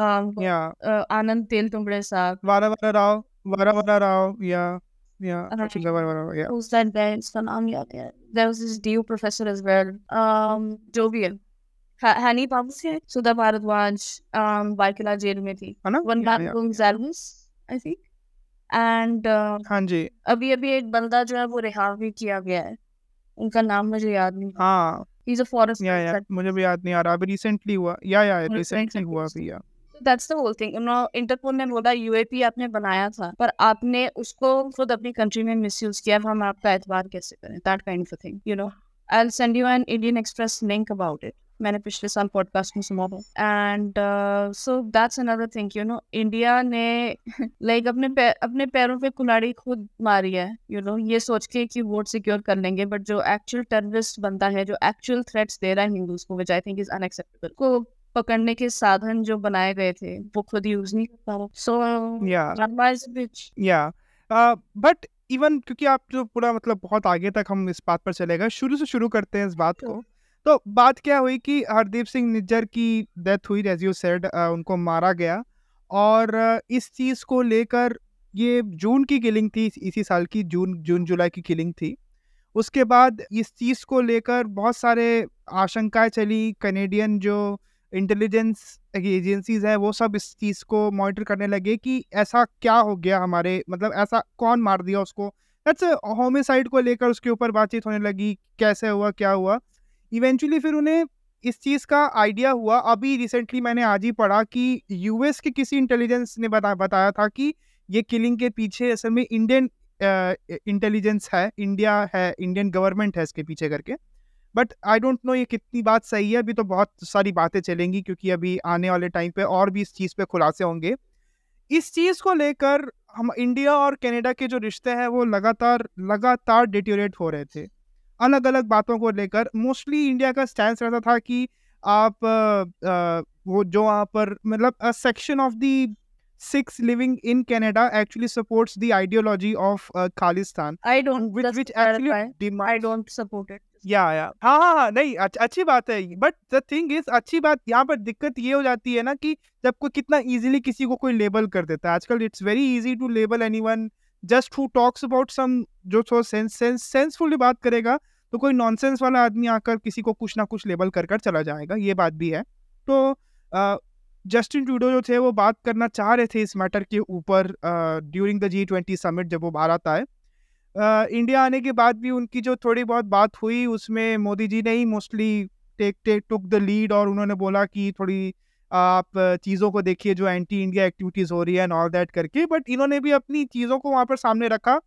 Um या uh, आनंद तेल तुंबड़े साहब वारा वारा राव वारा वारा राव या या हाँ। I think वारा वारा राव या who's that इसका नाम याद there was this DU professor as well. Um जो भी है Ha- Hani बाबू से सुधा भारद्वाज um जेल में थी है ना वन या, या, Gonzalez I think. Uh, हाँ जी। अभी अभी एक बंदा जो है वो रिहा भी किया गया है। उनका नाम मुझे याद नहीं। हाँ he's a forest yeah yeah. that... मुझे भी याद नहीं आ रहा। अभी रिसेंटली हुआ। या या रिसेंटली recently हुआ हुआ। भी या। That's the whole thing Interpol ने बोला यूएपी आपने बनाया था पर आपने उसको खुद अपनी कंट्री में मिसयूज किया। हम आपका एतबार कैसे करें? That kind of thing you know I will send you an Indian Express link about it मैंने पिछले साल पॉडकास्ट में सुना था। And so that's another thing you know India ने लाइक like, अपने पै, अपने पैरों पे कुल्हाड़ी खुद मारी है यू you नो know, ये सोच के कि वोट सिक्योर कर लेंगे बट जो एक्चुअल टेररिस्ट बनता है जो एक्चुअल थ्रेट्स दे रहा है हिंदूज को which I think is unacceptable को पकड़ने के साधन जो बनाए गए थे वो खुद यूज़ नहीं कर पा रहा। सो बिच या बट इवन क्योंकि आप जो पूरा मतलब बहुत आगे तक हम इस बात पर चलेगा शुरू से शुरू करते हैं इस बात को। तो बात क्या हुई कि हरदीप सिंह निज्जर की डेथ हुई एज यू सेड उनको मारा गया और इस चीज़ को लेकर ये जून की किलिंग थी, इसी साल की जून जून, जुलाई की किलिंग थी। उसके बाद इस चीज़ को लेकर बहुत सारे आशंकाएँ चली कनेडियन जो इंटेलिजेंस एजेंसीज हैं, वो सब इस चीज़ को मॉनिटर करने लगे कि ऐसा क्या हो गया हमारे मतलब ऐसा कौन मार दिया उसको। दैट्स होमिसाइड को लेकर उसके ऊपर बातचीत होने लगी, कैसे हुआ, क्या हुआ। इवेंचुअली फिर उन्हें इस चीज़ का आइडिया हुआ। अभी रिसेंटली मैंने आज ही पढ़ा कि यूएस के किसी इंटेलिजेंस ने बता, बताया था कि ये किलिंग के पीछे असल में इंडियन इंटेलिजेंस है इंडिया है इंडियन गवर्नमेंट है इसके पीछे करके। बट आई डोंट नो ये कितनी बात सही है। अभी तो बहुत सारी बातें चलेंगी क्योंकि अभी आने वाले टाइम पे और भी इस चीज़ पे खुलासे होंगे। इस चीज़ को लेकर हम इंडिया और कनाडा के जो रिश्ते हैं वो लगातार लगातार डिटोरेट हो रहे थे। अलग अलग बातों को लेकर मोस्टली इंडिया का स्टैंड रहता था कि आप अ, अ, वो जो वहाँ पर मतलब a section of the Sikhs living in Canada actually supports the ideology of Khalistan I don't which which actually clarify, I don't support it. या या हाँ हाँ हाँ नहीं अच्छ, अच्छी बात है बट द थिंग इज़ अच्छी बात यहाँ पर दिक्कत ये हो जाती है ना कि जब कोई कितना इजीली किसी को कोई लेबल कर देता है। आजकल it's very easy to label anyone just who talks about some जो थोड़ा सेंस सेंस सेंसफुली बात करेगा तो कोई नॉनसेंस वाला आदमी आकर किसी को कुछ ना कुछ लेबल कर कर चला जाएगा, ये बात भी है। तो जस्टिन ट्रूडो जो थे वो बात करना चाह रहे थे इस मैटर के ऊपर during the G twenty summit जब वो भारत आए। इंडिया आने के बाद भी उनकी जो थोड़ी बहुत बात हुई, उसमें मोदी जी ने ही mostly take take took the lead और उन्होंने बोला कि थोड़ी आप चीज़ों को देखिए, जो एंटी इंडिया एक्टिविटीज़ हो रही है एंड ऑल दैट करके बट इन्होंने भी अपनी चीज़ों को वहाँ पर सामने रखा।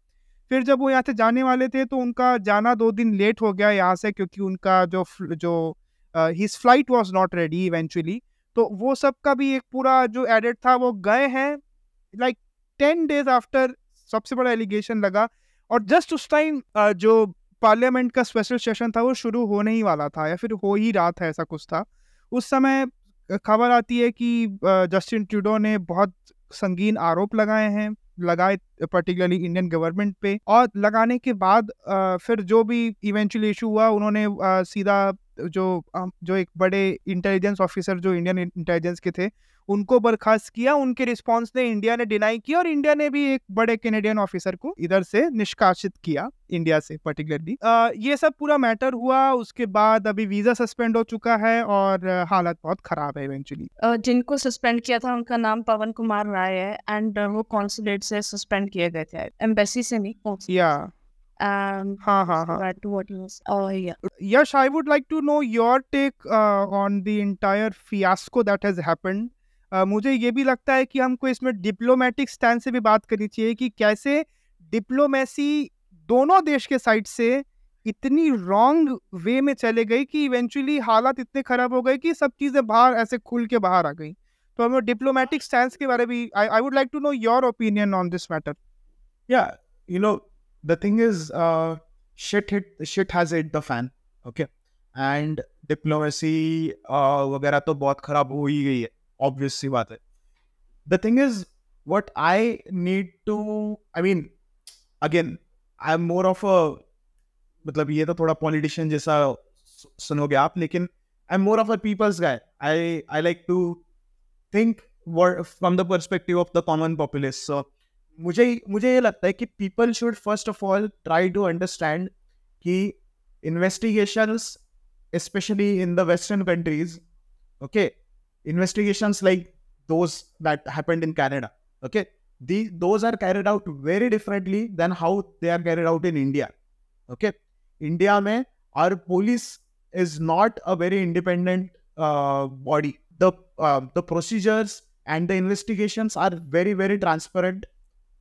फिर जब वो यहाँ से जाने वाले थे तो उनका जाना दो दिन लेट हो गया यहाँ से, क्योंकि उनका जो जो his flight was not ready eventually तो वो सब का भी एक पूरा जो एडिट था, वो गए हैं लाइक टेन डेज़ आफ्टर सबसे बड़ा एलिगेशन लगा। और जस्ट उस टाइम जो पार्लियामेंट का स्पेशल सेशन था, वो शुरू होने ही वाला था, या फिर हो ही रहा था, ऐसा कुछ था। उस समय खबर आती है कि जस्टिन ट्रूडो ने बहुत संगीन आरोप लगाए हैं, लगाए पर्टिकुलरली इंडियन गवर्नमेंट पे और लगाने के बाद फिर जो भी इवेंचुअली इशू हुआ, उन्होंने सीधा जो जो एक बड़े इंटेलिजेंस ऑफिसर जो इंडियन इंटेलिजेंस के थे उनको बर्खास्त किया उनके रिस्पांस ने इंडिया ने डिनाई किया और इंडिया ने भी एक बड़े कैनेडियन ऑफिसर को इधर से निष्कासित किया इंडिया से पर्टिकुलरली ये सब पूरा मैटर हुआ उसके बाद अभी वीज़ा सस्पेंड हो चुका है और हालत बहुत खराब है इवेंचुअली uh, जिनको सस्पेंड किया था उनका नाम पवन कुमार राय है एंड वो कॉन्सुलेट से सस्पेंड किए गए थे एम्बेसी से नहीं या। Um हाँ हाँ हाँ। right to what was oh yeah. Yash, I would like to know your take uh, on the entire fiasco that has happened. Uh, मुझे ये भी लगता है कि हमको इसमें डिप्लोमेटिक स्टैंड से भी बात करनी चाहिए कि कैसे डिप्लोमेसी दोनों देश के साइड से इतनी रॉन्ग वे में चले गई कि इवेंचुअली हालात इतने खराब हो गए कि सब चीज़ें बाहर ऐसे खुल के बाहर आ गई। तो हमें डिप्लोमेटिक स्टैंड के बारे में I I would like to know your opinion on this matter yeah you know the thing is uh shit hit shit has hit the fan okay and diplomacy uh वगैरह तो बहुत खराब हो ही गई है obvious सी बात है the thing is what I need to I mean again I'm more of a मतलब ये तो थोड़ा पॉलिटिशियन जैसा सु- सुनोगे आप लेकिन I am more of a people's guy I I like to think from the perspective of the common populace so मुझे मुझे ये लगता है कि people should first of all try to understand कि investigation specially in the western countries okay investigation like those that happened in Canada okay the those are carried out very differently than how they are carried out in India okay India में our police is not a very independent body the procedures and the investigation are very very transparent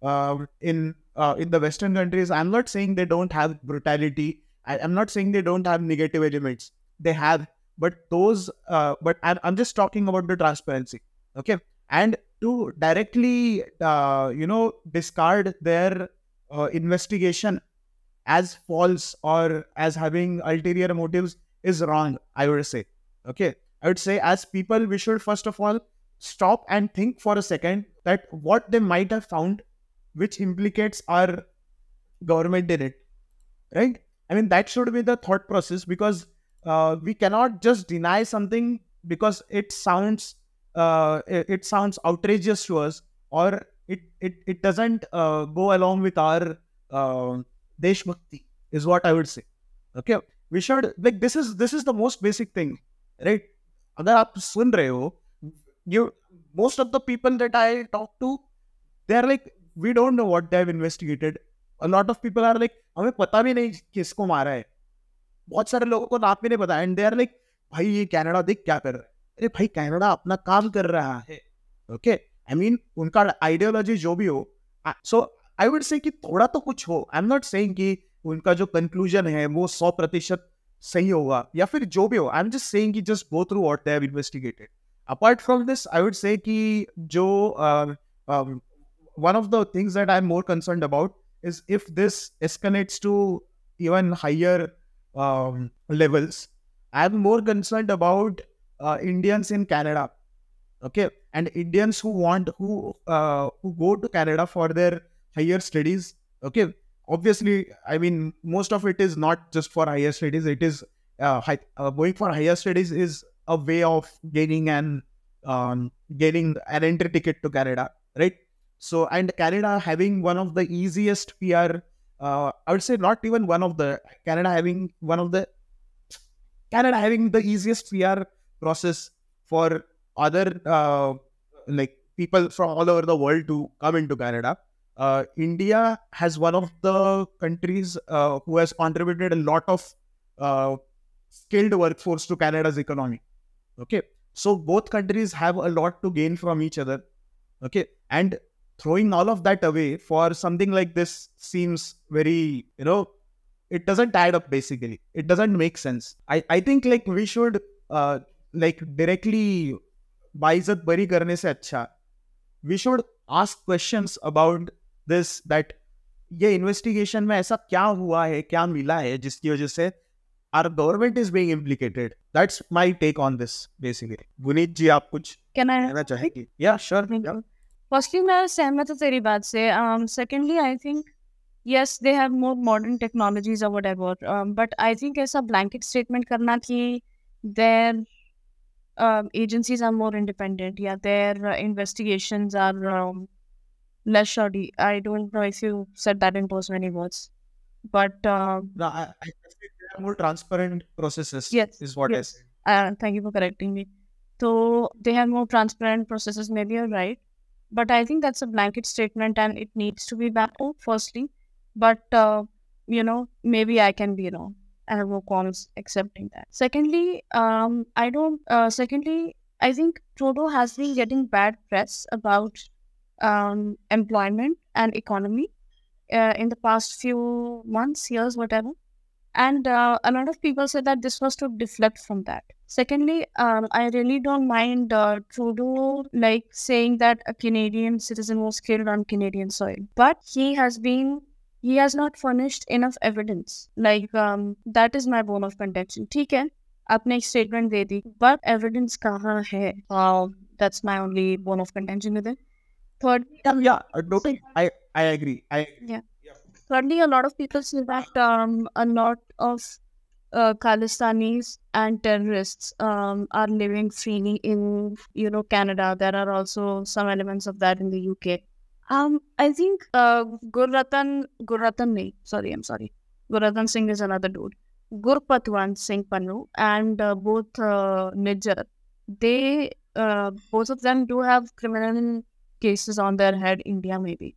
uh, in uh, in the western countries i'm not saying they don't have brutality. I, i'm not saying they don't have negative elements. They have but those uh, but I'm, I'm just talking about the transparency okay? And to directly uh, you know discard their uh, investigation as false or as having ulterior motives is wrong i would say okay? I would say as people we should first of all stop and think for a second that what they might have found which implicates our government in it right i mean that should be the thought process because uh, we cannot just deny something because it sounds uh, it, it sounds outrageous to us or it it, it doesn't uh, go along with our uh, deshbhakti is what i would say okay we should like this is this is the most basic thing right अगर आप सुन रहे हो you most of the people that I talk to they are like don't know what they have investigated. A lot of people are like हमें पता भी नहीं किसको मारा है। बहुत सारे लोगों को नाम भी नहीं पता। एंड दे आर लाइक भाई ये कनाडा देख क्या कर रहा है? अरे भाई कनाडा अपना काम कर रहा है। ओके आई मीन उनका आइडियोलॉजी जो भी हो। सो आई वुड से कि थोड़ा तो कुछ हो। आई एम नॉट सेइंग कि उनका जो कंक्लूजन है वो सौ प्रतिशत सही होगा। या फिर जो भी हो। आई एम जस्ट सेइंग कि just go through what they have investigated apart from this i would say ki jo uh, um, one of the things that i'm more concerned about is if this escalates to even higher um, levels. I'm more concerned about uh, indians in canada okay? And indians who want who uh, who go to canada for their higher studies okay? Obviously i mean most of it is not just for higher studies. It is uh, high, uh, going for higher studies is a way of gaining an um, getting an entry ticket to Canada, right? So and Canada having one of the easiest PR, uh, I would say not even one of the Canada having one of the Canada having the easiest PR process for other uh, like people from all over the world to come into Canada. Uh, India has one of the countries uh, who has contributed a lot of uh, skilled workforce to Canada's economy. Okay, so both countries have a lot to gain from each other. Okay, and throwing all of that away for something like this seems very, you know, it doesn't add up basically. It doesn't make sense. I, I think like we should uh, like directly बाइज्जत बरी करने से अच्छा we should ask questions about this that ये इन्वेस्टिगेशन में ऐसा क्या हुआ है क्या मिला है जिसकी वजह से our government is being implicated that's my take on this basically Guneet ji आप कुछ Can I? कहना चाहेंगे या Firstly, मैं सहमत हूँ तेरी बात से. Um, I think yes, they have more modern technologies or whatever. Um, but I think ऐसा blanket statement करना कि their um, agencies are more independent. Yeah, their uh, investigations are um, less shoddy. I don't know if you said that in those many words, but um, No, I, I think there are more transparent processes. Yes, is what yes. I said. uh, thank you for correcting me. So they have more transparent processes. Maybe you're right, but I think that's a blanket statement, and it needs to be up firstly. But uh, you know, maybe I can be wrong. I have no qualms accepting that. Secondly, um, I don't. Uh, secondly, I think Trudeau has been getting bad press about um, employment and economy uh, in the past few months, years, whatever and uh, a lot of people said that this was to deflect from that. Secondly, um, I really don't mind uh, Trudeau like saying that a Canadian citizen was killed on Canadian soil, but he has been he has not furnished enough evidence. Like um, that is my bone of contention. ठीक है, आपने एक statement they the, but evidence कहाँ है? Uh, that's my only bone of contention with it. Third, yeah, uh, no, I I agree. Thirdly, a lot of people say that um, a lot of uh, Khalistanis and terrorists um, are living freely in, you know, Canada. There are also some elements of that in the UK. Um, I think uh, Gurratan, Gurratan, nahi, sorry, I'm sorry. Gurratan Singh is another dude. Gurpatwan Singh Pannu and uh, both uh, Nijjar, they, uh, both of them do have criminal cases on their head, India maybe.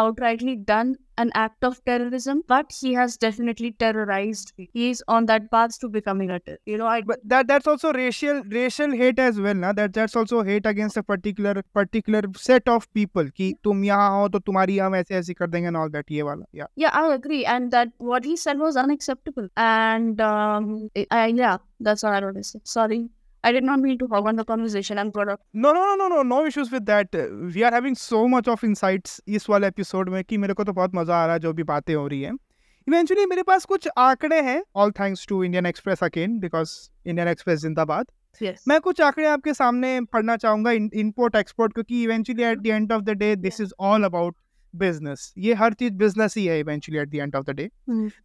outrightly done an act of terrorism, but he has definitely terrorized. Me. He is on that path to becoming a terrorist. You know, I but that that's also racial racial hate as well, na? That that's also hate against a particular particular set of people. Ki tum yahan ho, to tumhari hum aise aise kar denge and all that. Ye wala. Yeah. Yeah, I agree. And that what he said was unacceptable. And um, I, yeah, that's all I want to say. Sorry. I did not mean to hog on the conversation and brought up. No, no, no, no, no, no issues with that. We are having so much of insights इस वाले एपिसोड में कि मेरे को तो बहुत मज़ा आ रहा है जो भी बातें हो रही हैं इवेंचुअली मेरे पास कुछ आंकड़े हैं all thanks to Indian Express again because Indian Express जिंदाबाद Yes. मैं कुछ आंकड़े आपके सामने पढ़ना चाहूँगा इम्पोर्ट एक्सपोर्ट क्योंकि eventually at the end of the day this is all about business ये हर चीज़ बिज़नेस ही है eventually at the end of the day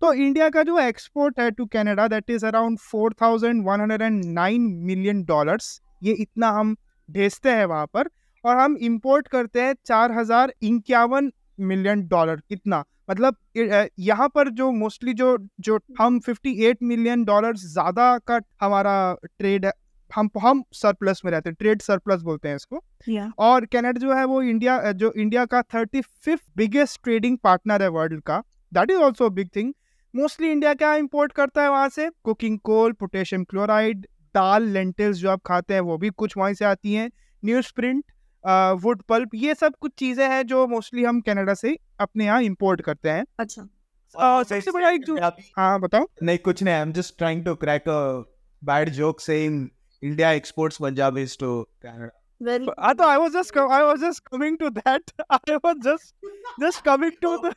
तो इंडिया का जो एक्सपोर्ट है to Canada that is around four thousand one hundred and nine million dollars ये इतना हम भेजते हैं वहाँ पर और हम इंपोर्ट करते हैं चार हज़ार इक्यावन मिलियन डॉलर इतना मतलब यहाँ पर जो मोस्टली जो जो हम 58 मिलियन डॉलर ज़्यादा का हमारा ट्रेड हम हम सरप्लस में रहते हैं ट्रेड सरप्लस बोलते हैं इसको। Yeah. और कनाडा जो है वो इंडिया जो इंडिया का thirty fifth biggest trading partner है वर्ल्ड का that is also big thing mostly India क्या इंपोर्ट करता है वहाँ से? कुकिंग कोल पोटेशियम क्लोराइड दाल लेंटिल्स जो आप खाते हैं वो भी कुछ वहीं से आती हैं। न्यूज़ प्रिंट वुड पल्प ये सब कुछ चीज़ें हैं जो मोस्टली हम कनाडा से अपने यहाँ इम्पोर्ट करते हैं। अच्छा। Uh, सबसे बड़ा एक जो हाँ बताओ। नहीं कुछ नहीं I am just trying to crack a bad joke saying India exports Punjabis to Canada. Very I thought I was just com- I was just coming to that. I was just just coming to the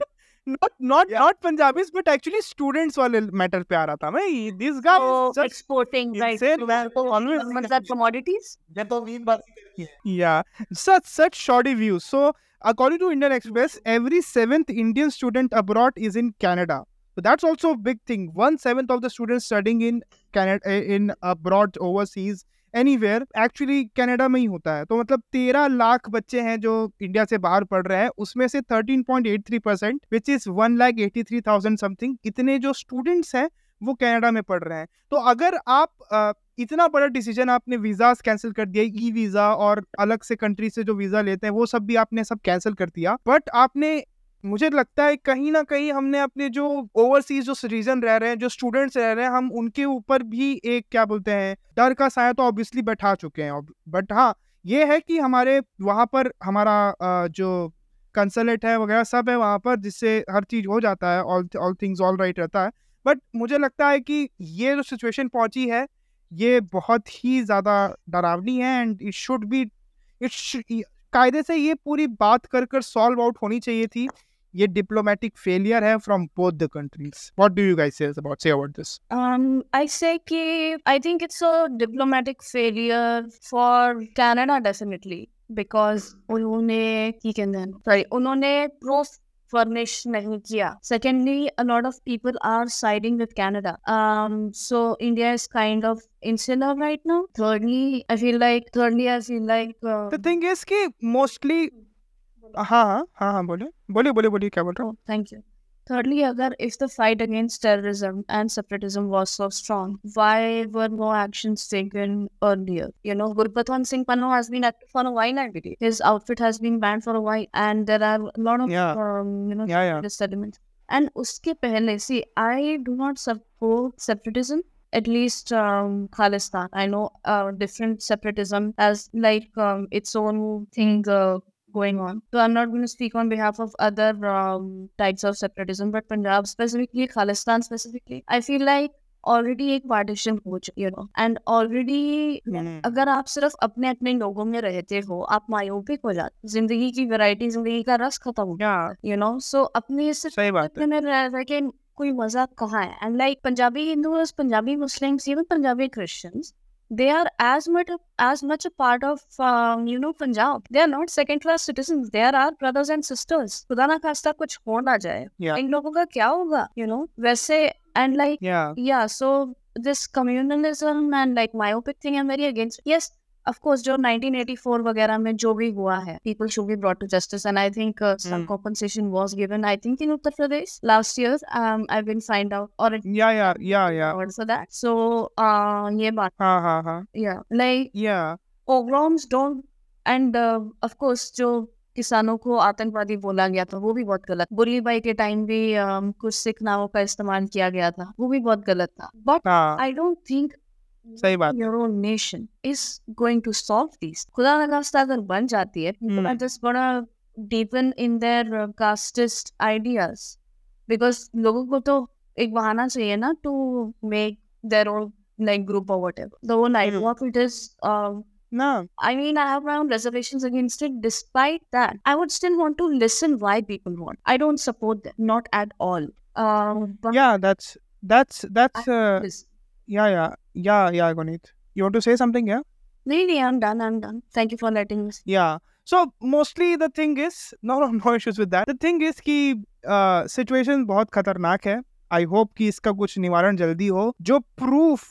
not not Yeah. not Punjabis but actually students वाले matter पे आ रहा था मैं this guy oh, is just exporting, right? insane man So, always मतलब commodities? ये तो मीन बात ही करती है yeah such such shoddy views so according to Indian Express every seventh Indian student abroad is in Canada so that's also a big thing. One seventh of the students studying in Canada in abroad overseas anywhere actually Canada में ही होता है। तो मतलब तेरह लाख बच्चे हैं जो इंडिया से बाहर पढ़ रहे हैं उसमें से thirteen point eight three percent which is one lakh eighty three thousand something इतने जो स्टूडेंट्स हैं वो कनाडा में पढ़ रहे हैं। तो अगर आप आ, इतना बड़ा डिसीज़न आपने वीजाज कैंसिल कर दिया ई वीज़ा और अलग से कंट्री से जो वीज़ा लेते हैं वो सब भी आपने सब कैंसिल कर दिया बट आपने मुझे लगता है कहीं ना कहीं हमने अपने जो ओवरसीज जो सिटीजन रह रहे हैं, जो स्टूडेंट्स रह रहे हैं, हम उनके ऊपर भी एक क्या बोलते हैं, डर का साया तो ऑब्वियसली बैठा चुके हैं। बट हाँ ये है कि हमारे वहाँ पर हमारा जो कंसलेट है वगैरह सब है वहाँ पर, जिससे हर चीज़ हो जाता है all all things all right रहता है। बट मुझे लगता है कि ये जो सिचुएशन पहुँची है, ये बहुत ही ज़्यादा डरावनी है and it should be it कायदे से ये पूरी बात कर कर सॉल्व आउट होनी चाहिए थी। ये डिप्लोमेटिक फेलियर है from both the countries what do you guys say about say about this um i say ki i think it's a diplomatic failure for canada definitely because उन्होंने की कहते हैं sorry उन्होंने proof furnish nahi kiya secondly a lot of people are siding with canada um so india is kind of insular right now thirdly i feel like thirdly i feel like uh, the thing is कि mostly हाँ हाँ हाँ हाँ बोले बोले बोले बोले क्या बोल रहा हूँ thank you Thirdly, agar if the fight against terrorism and separatism was so strong, why were no actions taken earlier? You know, Gurpatwan Singh Pannu has been active for a while, I believe. His outfit has been banned for a while, and there are a lot of Yeah. um, you know Yeah, yeah. separatist elements. And uske pehle, see, I do not support separatism. At least um, Khalistan. I know uh, different separatism as like um, its own thing uh, going on. So I'm not going to speak on behalf of other um, types of separatism, but Punjab specifically, Khalistan specifically, I feel like already एक partition हो चुकी you know and already हम्म, अगर आप सिर्फ़ अपने अपने लोगों में रहते हो आप मायोपिक हो जाते ज़िंदगी की वैरायटी ज़िंदगी का रस खत्म हो yeah, यू नो सो अपने सिर्फ़ है अपने में रह रह कोई मज़ा कहाँ है and like Punjabi Hindus Punjabi Muslims even Punjabi Christians they are as much as much a part of um, you know Punjab. They are not second class citizens. They are our brothers and sisters. खुदा ना खास्ता कुछ हो ना जाए Yeah. इन लोगों का क्या होगा you know वैसे and like yeah yeah so this communalism and like myopic thing I'm very against yes of course जो 1984 वगैरह में जो भी हुआ है people should be brought to justice and I think compensation was given I think in Uttar Pradesh last year I been find out और एंड अफकोर्स जो किसानों को आतंकवादी बोला गया था वो भी बहुत गलत बुरीबाई के टाइम भी um, कुछ सिख नावों का इस्तेमाल किया गया था वो भी बहुत गलत था। बट आई डोंट थिंक सही बात your own nation is going to solve these. खुदा ना खास्ता अगर बन जाती है people Hmm. are just gonna deepen in their uh, casteist ideas because लोगों को तो एक बहाना चाहिए ना to make their own like group or whatever. The whole idea Hmm. of it is um, ना I mean, I have my own reservations against it. Despite that, I would still want to listen why people want. I don't support them, not at all. Um, but yeah that's that's that's I uh, listen. yeah yeah Yeah yeah Gunit you want to say something yeah Really, I'm done. I'm done. Thank you for letting me. Yeah. So mostly the thing is no no no issues with that. The thing is कि सिचुएशन बहुत खतरनाक है आई होप कि इसका कुछ निवारण जल्दी हो जो प्रूफ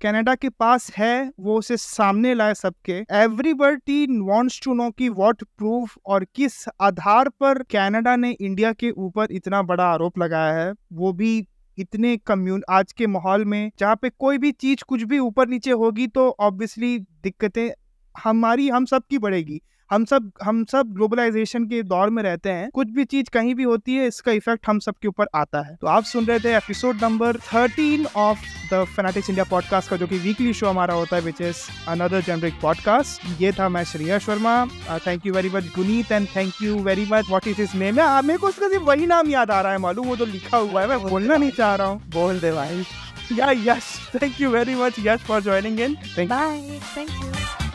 कनाडा के पास है वो उसे सामने लाए सबके एवरीबडी वांट्स टू नो कि व्हाट प्रूफ और किस आधार पर कनाडा ने इंडिया के ऊपर इतना बड़ा आरोप लगाया है वो भी इतने कम्यून आज के माहौल में जहाँ पे कोई भी चीज़ कुछ भी ऊपर नीचे होगी तो ऑब्वियसली दिक्कतें हमारी, हम सबकी बढ़ेगी। हम सब हम सब ग्लोबलाइजेशन के दौर में रहते हैं कुछ भी चीज़ कहीं भी होती है इसका इफ़ेक्ट हम सबके ऊपर आता है। तो आप सुन रहे थे episode number 13 of the fanatics India podcast का जो कि वीकली शो हमारा होता है which is another generic podcast ये था मैं Shreya Sharma. Thank you very much Guneet and thank you very much what is is name मेरे को उसका सिर्फ़ वही नाम याद आ रहा है मालूम वो जो लिखा हुआ है मैं बोलना नहीं चाह रहा हूँ। बोल दे भाई। या yes thank you very much yes for joining in thank Bye. Thank you.